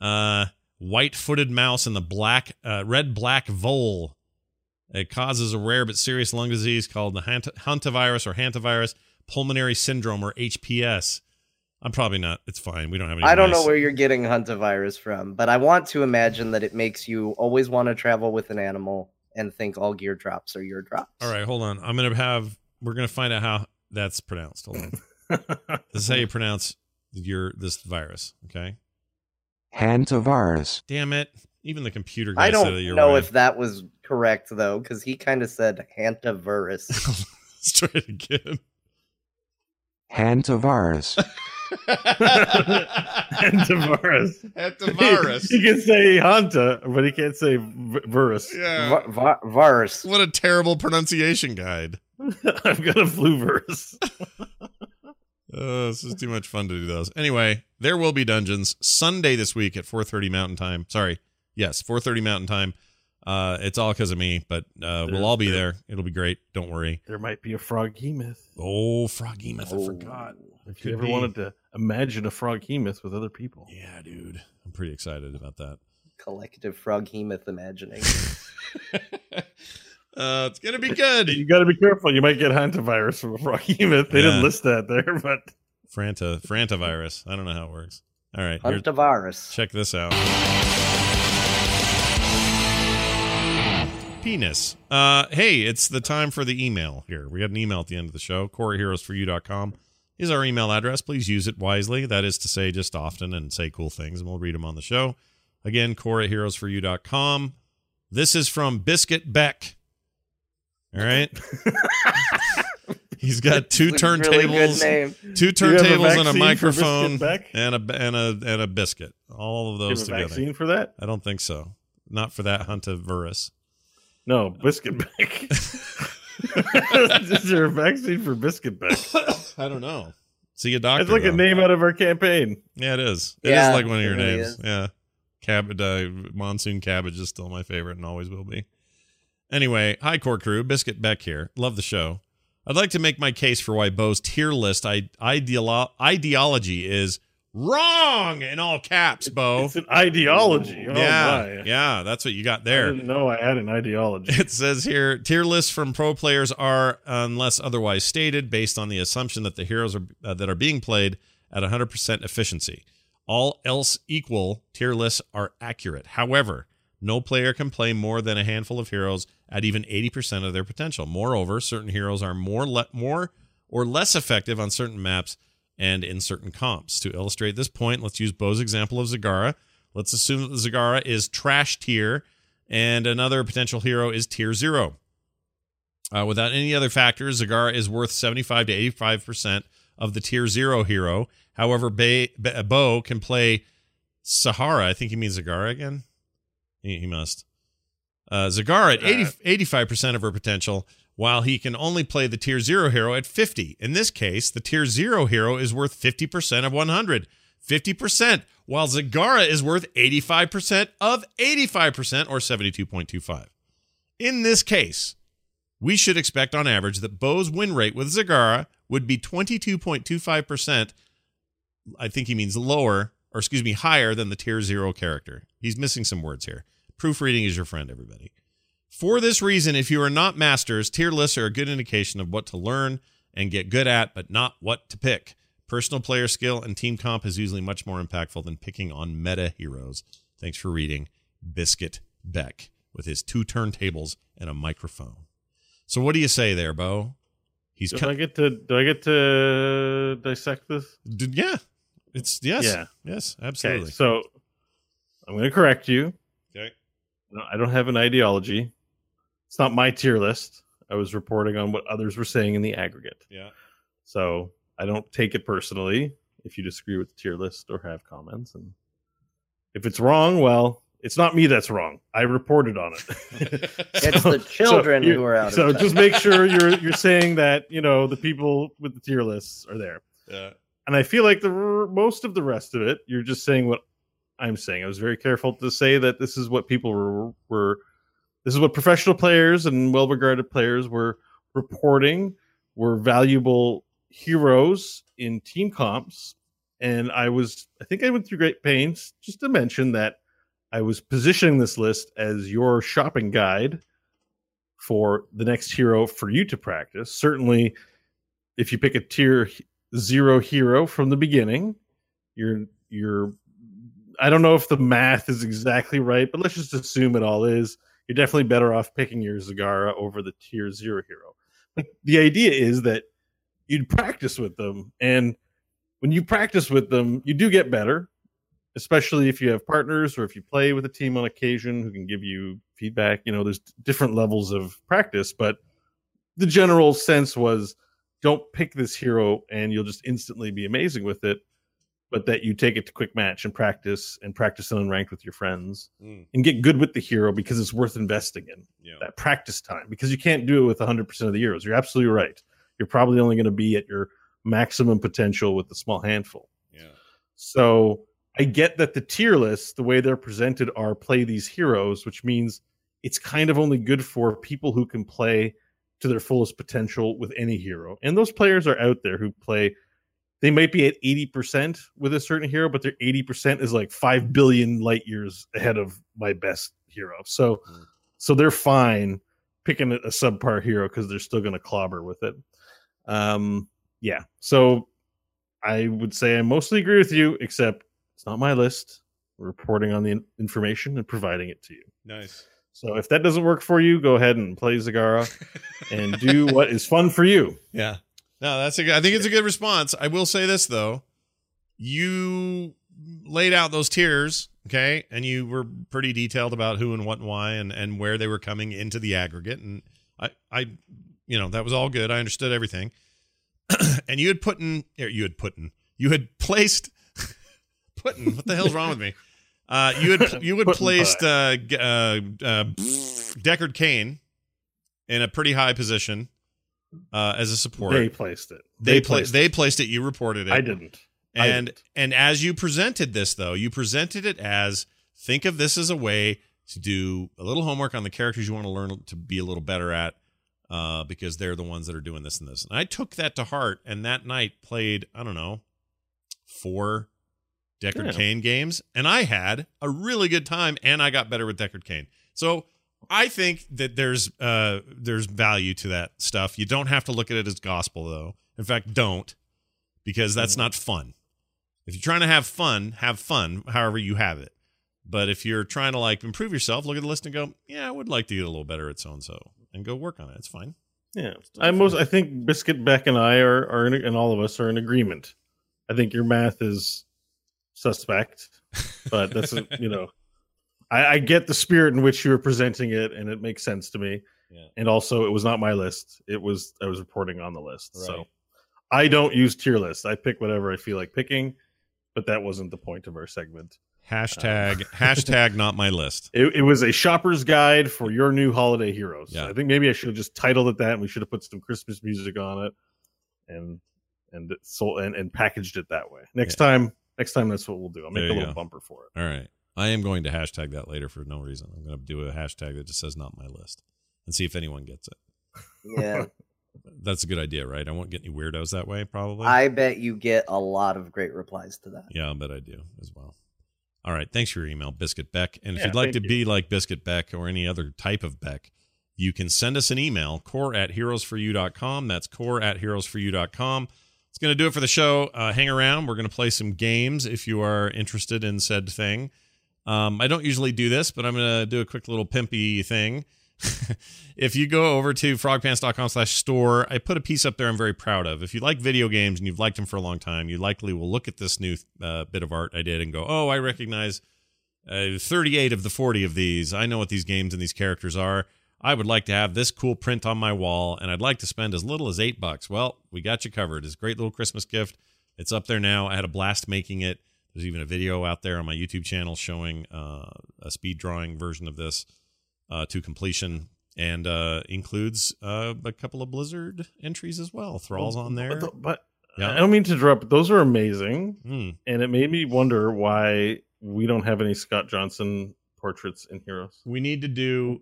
uh, white-footed mouse, and the black, uh, red black vole. It causes a rare but serious lung disease called the hant- hantavirus or hantavirus pulmonary syndrome or HPS. I'm probably not. It's fine. We don't have any. I don't know where you're getting hantavirus from, but I want to imagine that it makes you always want to travel with an animal and think all gear drops are your drops. All right, hold on. I'm gonna have. We're gonna find out how that's pronounced. Hold on. this is how you pronounce your this virus. Okay. Hantavirus. Damn it! Even the computer guy I said that don't you're know right. if that was correct though, because he kind of said hantavirus. Let's try it again. Hantavirus. Hantavirus. Hantavirus. he can say Hanta, but he can't say v- virus. yeah. Va- va- virus. What a terrible pronunciation guide. I've got a flu virus. Uh, this is too much fun to do those. Anyway, there will be dungeons Sunday this week at 4:30 Mountain Time. Sorry, yes, 4:30 Mountain Time. Uh, it's all because of me, but uh, we'll all be there. It'll be great. Don't worry. There might be a froghemoth. Oh, Froggy Myth, I Oh. forgot. If you ever be. wanted to imagine a froghemoth with other people. Yeah, dude, I'm pretty excited about that. Collective froghemoth imagining. uh, it's gonna be good. You got to be careful. You might get hantavirus from a frog hemoth. They Yeah. didn't list that there, but Franta, Franta virus. I don't know how it works. All right, here, Hantavirus. check this out. Penis. Uh, hey, it's the time for the email here. We got an email at the end of the show. CoreyHeroesForYou.com is our email address. Please use it wisely. That is to say, just often and say cool things, and we'll read them on the show. Again, CoreyHeroesForYou.com. This is from Biscuit Beck. All right. He's got two It's a really good turntables, two Do you have a turntables and a microphone and a and a and a biscuit. All of Do you those have a together. vaccine for that? I don't think so. Not for that huntavirus. No, biscuit beck. Is there a vaccine for biscuit beck? I don't know. See a doctor. It's like a name out of our campaign. Yeah, it is. It is Yeah, like one of your really names. is. Yeah. Cabbage, uh, monsoon cabbage is still my favorite and always will be. Anyway, hi core crew, Biscuit Beck here. Love the show. I'd like to make my case for why Bo's tier list ideolo- ideology is wrong in all caps, Bo. It's an ideology. Oh yeah, my. yeah, that's what you got I there. didn't know I had an ideology. It says here tier lists from pro players are, unless otherwise stated, based on the assumption that the heroes are, uh, that are being played at 100% efficiency. All else equal, tier lists are accurate. However, no player can play more than a handful of heroes at even 80% of their potential. Moreover, certain heroes are more le- more or less effective on certain maps and in certain comps. To illustrate this point, let's use Bo's example of Zagara. Let's assume that Zagara is trash tier and another potential hero is tier zero. Uh, without any other factors, Zagara is worth 75 to 85% of the tier zero hero. However, Bo can play Sahara. I think he means Zagara again. He, he must. Uh, Zagara at 80, 85% of her potential, while he can only play the tier zero hero at 50. In this case, the tier zero hero is worth 50% of 100. 50%, while Zagara is worth 85% of 85% or 72.25. In this case, we should expect on average that Bo's win rate with Zagara would be 22.25%. I think he means lower, or excuse me, higher than the tier zero character. He's missing some words here. Proofreading is your friend, everybody. For this reason, if you are not masters, tier lists are a good indication of what to learn and get good at, but not what to pick. Personal player skill and team comp is usually much more impactful than picking on meta heroes. Thanks for reading Biscuit Beck with his two turntables and a microphone. So, what do you say there, Bo? He's Do co- I get to do I get to dissect this? yeah. It's yes, Yeah. yes, Okay, absolutely. so I'm going to correct you. Okay. No, I don't have an ideology. It's not my tier list. I was reporting on what others were saying in the aggregate. Yeah. So I don't take it personally if you disagree with the tier list or have comments. And if it's wrong, well, it's not me that's wrong. I reported on it. It's the children you- who are out of So touch. just make sure you're you're saying that you know the people with the tier lists are there. Yeah. And I feel like the most of the rest of it, you're just saying what I'm saying. I was very careful to say that this is what people were were this is what professional players and well-regarded players were reporting were valuable heroes in team comps. And I was I think I went through great pains just to mention that I was positioning this list as your shopping guide for the next hero for you to practice. Certainly, if you pick a tier zero hero from the beginning, you're you're I don't know if the math is exactly right, but let's just assume it all is. You're definitely better off picking your Zagara over the tier zero hero. But the idea is that you'd practice with them, and when you practice with them, you do get better especially if you have partners or if you play with a team on occasion who can give you feedback. You know, there's different levels of practice, but the general sense was don't pick this hero and you'll just instantly be amazing with it, but that you take it to quick match and practice and practice on ranked with your friends Mm, and get good with the hero because it's worth investing in yeah. that practice time because you can't do it with 100% of the heroes. You're absolutely right. You're probably only going to be at your maximum potential with a small handful. Yeah. So I get that the tier lists, the way they're presented, are play these heroes, which means it's kind of only good for people who can play to their fullest potential with any hero. And those players are out there who play. They might be at 80% with a certain hero, but their 80% is like 5 billion light years ahead of my best hero. So Mm. so they're fine picking a, a subpar hero because they're still going to clobber with it. Um yeah. So I would say I mostly agree with you, except it's not my list. We're reporting on the information and providing it to you. Nice. So if that doesn't work for you, go ahead and play Zagara and do what is fun for you. Yeah. No, that's a good, I think it's a good response. I will say this though. You laid out those tiers, okay? And you were pretty detailed about who and what and why and and where they were coming into the aggregate and I I you know, that was all good. I understood everything. and you had put in you had put in you had placed put in what the hell's wrong with me? Uh you had you had placed uh, uh uh Deckard Cain in a pretty high position uh as a support. They placed it. They pla- placed they it. placed it. You reported it. I didn't. I And didn't. and as you presented this, though, you presented it as think of this as a way to do a little homework on the characters you want to learn to be a little better at, uh, because they're the ones that are doing this and this. And I took that to heart, and that night played I don't know four Deckard Yeah. Kane games, and I had a really good time, and I got better with Deckard Cain. So I think that there's uh there's value to that stuff. You don't have to look at it as gospel though. In fact, don't because that's not fun. If you're trying to have fun, have fun however you have it. But if you're trying to like improve yourself, look at the list and go, "Yeah, I would like to get a little better at so and so," and go work on it. It's fine. Yeah, I most I think Biscuit Beck and I are are in, and all of us are in agreement. I think your math is suspect, but that's a- you know, I, I get the spirit in which you were presenting it, and it makes sense to me. Yeah. And also, it was not my list; it was I was reporting on the list. So I don't use tier lists. I pick whatever I feel like picking, but that wasn't the point of our segment. Hashtag hashtag not my list. It, it was a shopper's guide for your new holiday heroes. Yeah. I think maybe I should have just titled it that, and we should have put some Christmas music on it, and and so and, and packaged it that way. Next time, next time that's what we'll do. I'll make a little go. bumper for it. All right. I am going to hashtag that later for no reason. I'm going to do a hashtag that just says not my list and see if anyone gets it. Yeah. That's a good idea, right? I won't get any weirdos that way, probably. I bet you get a lot of great replies to that. Yeah, I bet I do as well. All right. Thanks for your email, Biscuit Beck. And if Yeah, you'd like to thank be like Biscuit Beck or any other type of Beck, you can send us an email, core at heroesforyou.com. That's core at heroesforyou.com. Going to do it for the show. Uh, hang around. We're going to play some games if you are interested in said thing. Um, I don't usually do this, but I'm going to do a quick little pimpy thing. if you go over to frogpants.com slash store, I put a piece up there I'm very proud of. If you like video games and you've liked them for a long time, you likely will look at this new uh, bit of art I did and go, oh, I recognize uh, 38 of the 40 of these. I know what these games and these characters are. I would like to have this cool print on my wall, and I'd like to spend as little as eight bucks. Well, we got you covered. It's a great little Christmas gift. It's up there now. I had a blast making it. There's even a video out there on my YouTube channel showing uh, a speed drawing version of this uh, to completion and uh, includes uh, a couple of Blizzard entries as well. Thrall's on there. But, but Yeah. I don't mean to interrupt, but those are amazing. Hmm. And it made me wonder why we don't have any Scott Johnson portraits in Heroes. We need to do.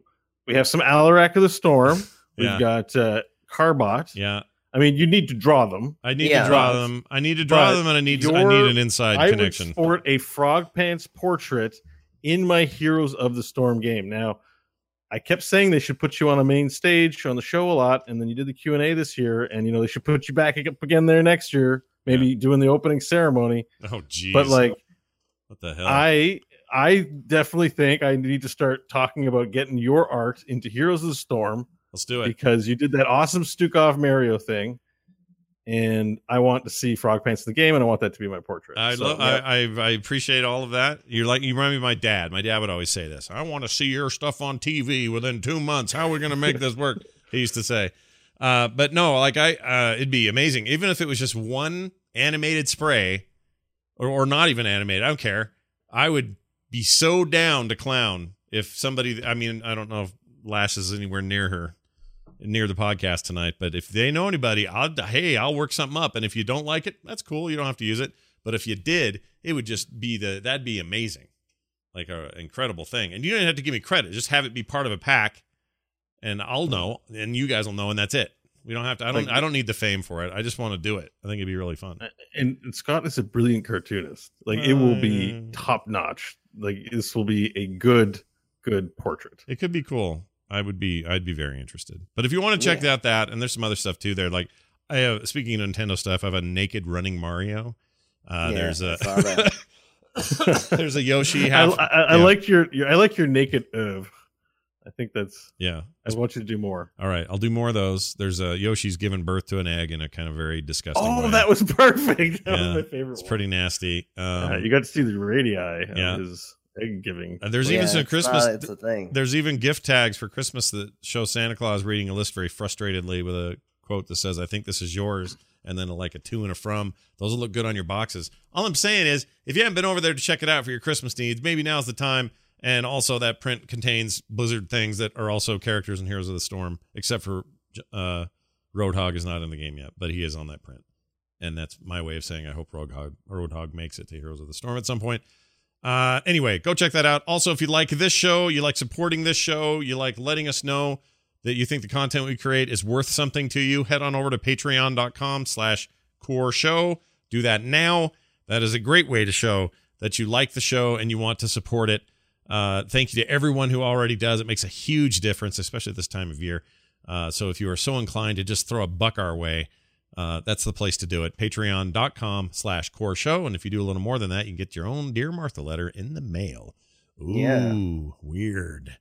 We have some Alarak of the Storm. We've Yeah. got uh, Carbot. Yeah, I mean, you need to draw them. I need Yeah. to draw them. I need to draw but them, and I need to, I need an inside I connection. would sport a Frog Pants portrait in my Heroes of the Storm game. Now, I kept saying they should put you on a main stage on the show a lot, and then you did the Q and A this year, and you know they should put you back up again there next year, maybe doing the opening ceremony. oh, geez. But like, what the hell? I I definitely think I need to start talking about getting your art into Heroes of the Storm Let's do it. because you did that awesome Stukov Mario thing, and I want to see Frog Pants in the game, and I want that to be my portrait. I, So, love. yeah. I, I I appreciate all of that. You're like you remind me of my dad. My dad would always say this. I want to see your stuff on TV within two months. How are we going to make this work? he used to say. Uh, but no, like I, uh, it'd be amazing even if it was just one animated spray, or or not even animated. I don't care. I would be so down to clown if somebody. I mean, I don't know if Lash is anywhere near her near the podcast tonight. But if they know anybody, I'll hey, I'll work something up. And if you don't like it, that's cool. You don't have to use it. But if you did, it would just be the that'd be amazing, like a incredible thing. And you don't have to give me credit. Just have it be part of a pack, and I'll know, and you guys will know, and that's it. We don't have to. I don't. Like- I don't need the fame for it. I just want to do it. I think it'd be really fun. and, and Scott is a brilliant cartoonist. Like it will be Uh, top notch. Like this will be a good, good portrait. It could be cool. I would be. I'd be very interested. But if you want to check Yeah. out that, and there's some other stuff too. There, like I have. Speaking of Nintendo stuff, I have a naked running Mario. Uh, Yeah, there's a there's a Yoshi. I, Half, I, I yeah. like your, your I like your naked of. I think that's. yeah. I want you to do more. All right, I'll do more of those. There's a Yoshi's giving birth to an egg in a kind of very disgusting Oh, way. that was perfect. That Yeah, was my favorite. it's one. pretty nasty. Um, Yeah, you got to see the radii yeah. of his egg giving. and there's Yeah, even some Christmas. not- it's a thing. there's even gift tags for Christmas that show Santa Claus reading a list very frustratedly with a quote that says, "I think this is yours," and then like a to and a from. Those will look good on your boxes. All I'm saying is, if you haven't been over there to check it out for your Christmas needs, maybe now's the time. And also, that print contains Blizzard things that are also characters in Heroes of the Storm, except for uh, Roadhog is not in the game yet, but he is on that print. And that's my way of saying I hope Roadhog, Roadhog makes it to Heroes of the Storm at some point. Uh, anyway, go check that out. Also, if you like this show, you like supporting this show, you like letting us know that you think the content we create is worth something to you, head on over to patreon.com slash core show. Do that now. That is a great way to show that you like the show and you want to support it. Uh, thank you to everyone who already does. It makes a huge difference, especially at this time of year. Uh, so if you are so inclined to just throw a buck our way, uh, that's the place to do it. Patreon.com slash core show. And if you do a little more than that, you can get your own Dear Martha letter in the mail. Ooh, Yeah. weird.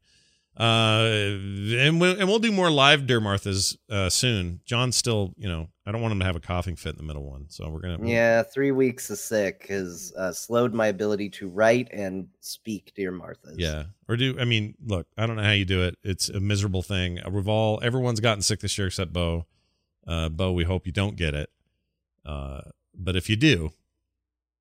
Uh, and we'll, and we'll do more live Dear Marthas uh, soon. John's still, you know, I don't want him to have a coughing fit in the middle one. So we're going to, Yeah, three weeks of sick has uh, slowed my ability to write and speak, dear Martha. Yeah. Or do I mean, look, I don't know how you do it. It's a miserable thing. Uh, We've all everyone's gotten sick this year except Bo. Uh Bo, we hope you don't get it. Uh but if you do,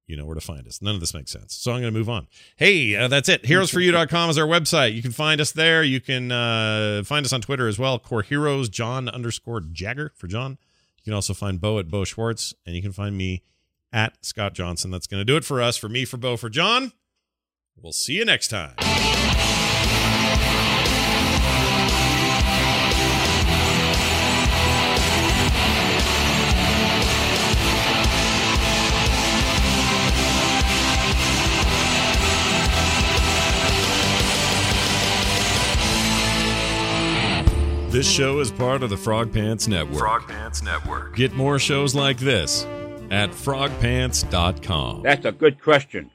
you know where to find us. None of this makes sense. So I'm going to move on. Hey, uh, that's it. Heroesforyou.com is our website. You can find us there. You can uh, find us on Twitter as well. Core Heroes, John underscore Jagger for John. You can also find Bo at Bo Schwartz, and you can find me at Scott Johnson. That's going to do it for us. For me, for Bo, for John. We'll see you next time. This show is part of the Frog Pants Network. Frog Pants Network. Get more shows like this at frogpants.com. That's a good question.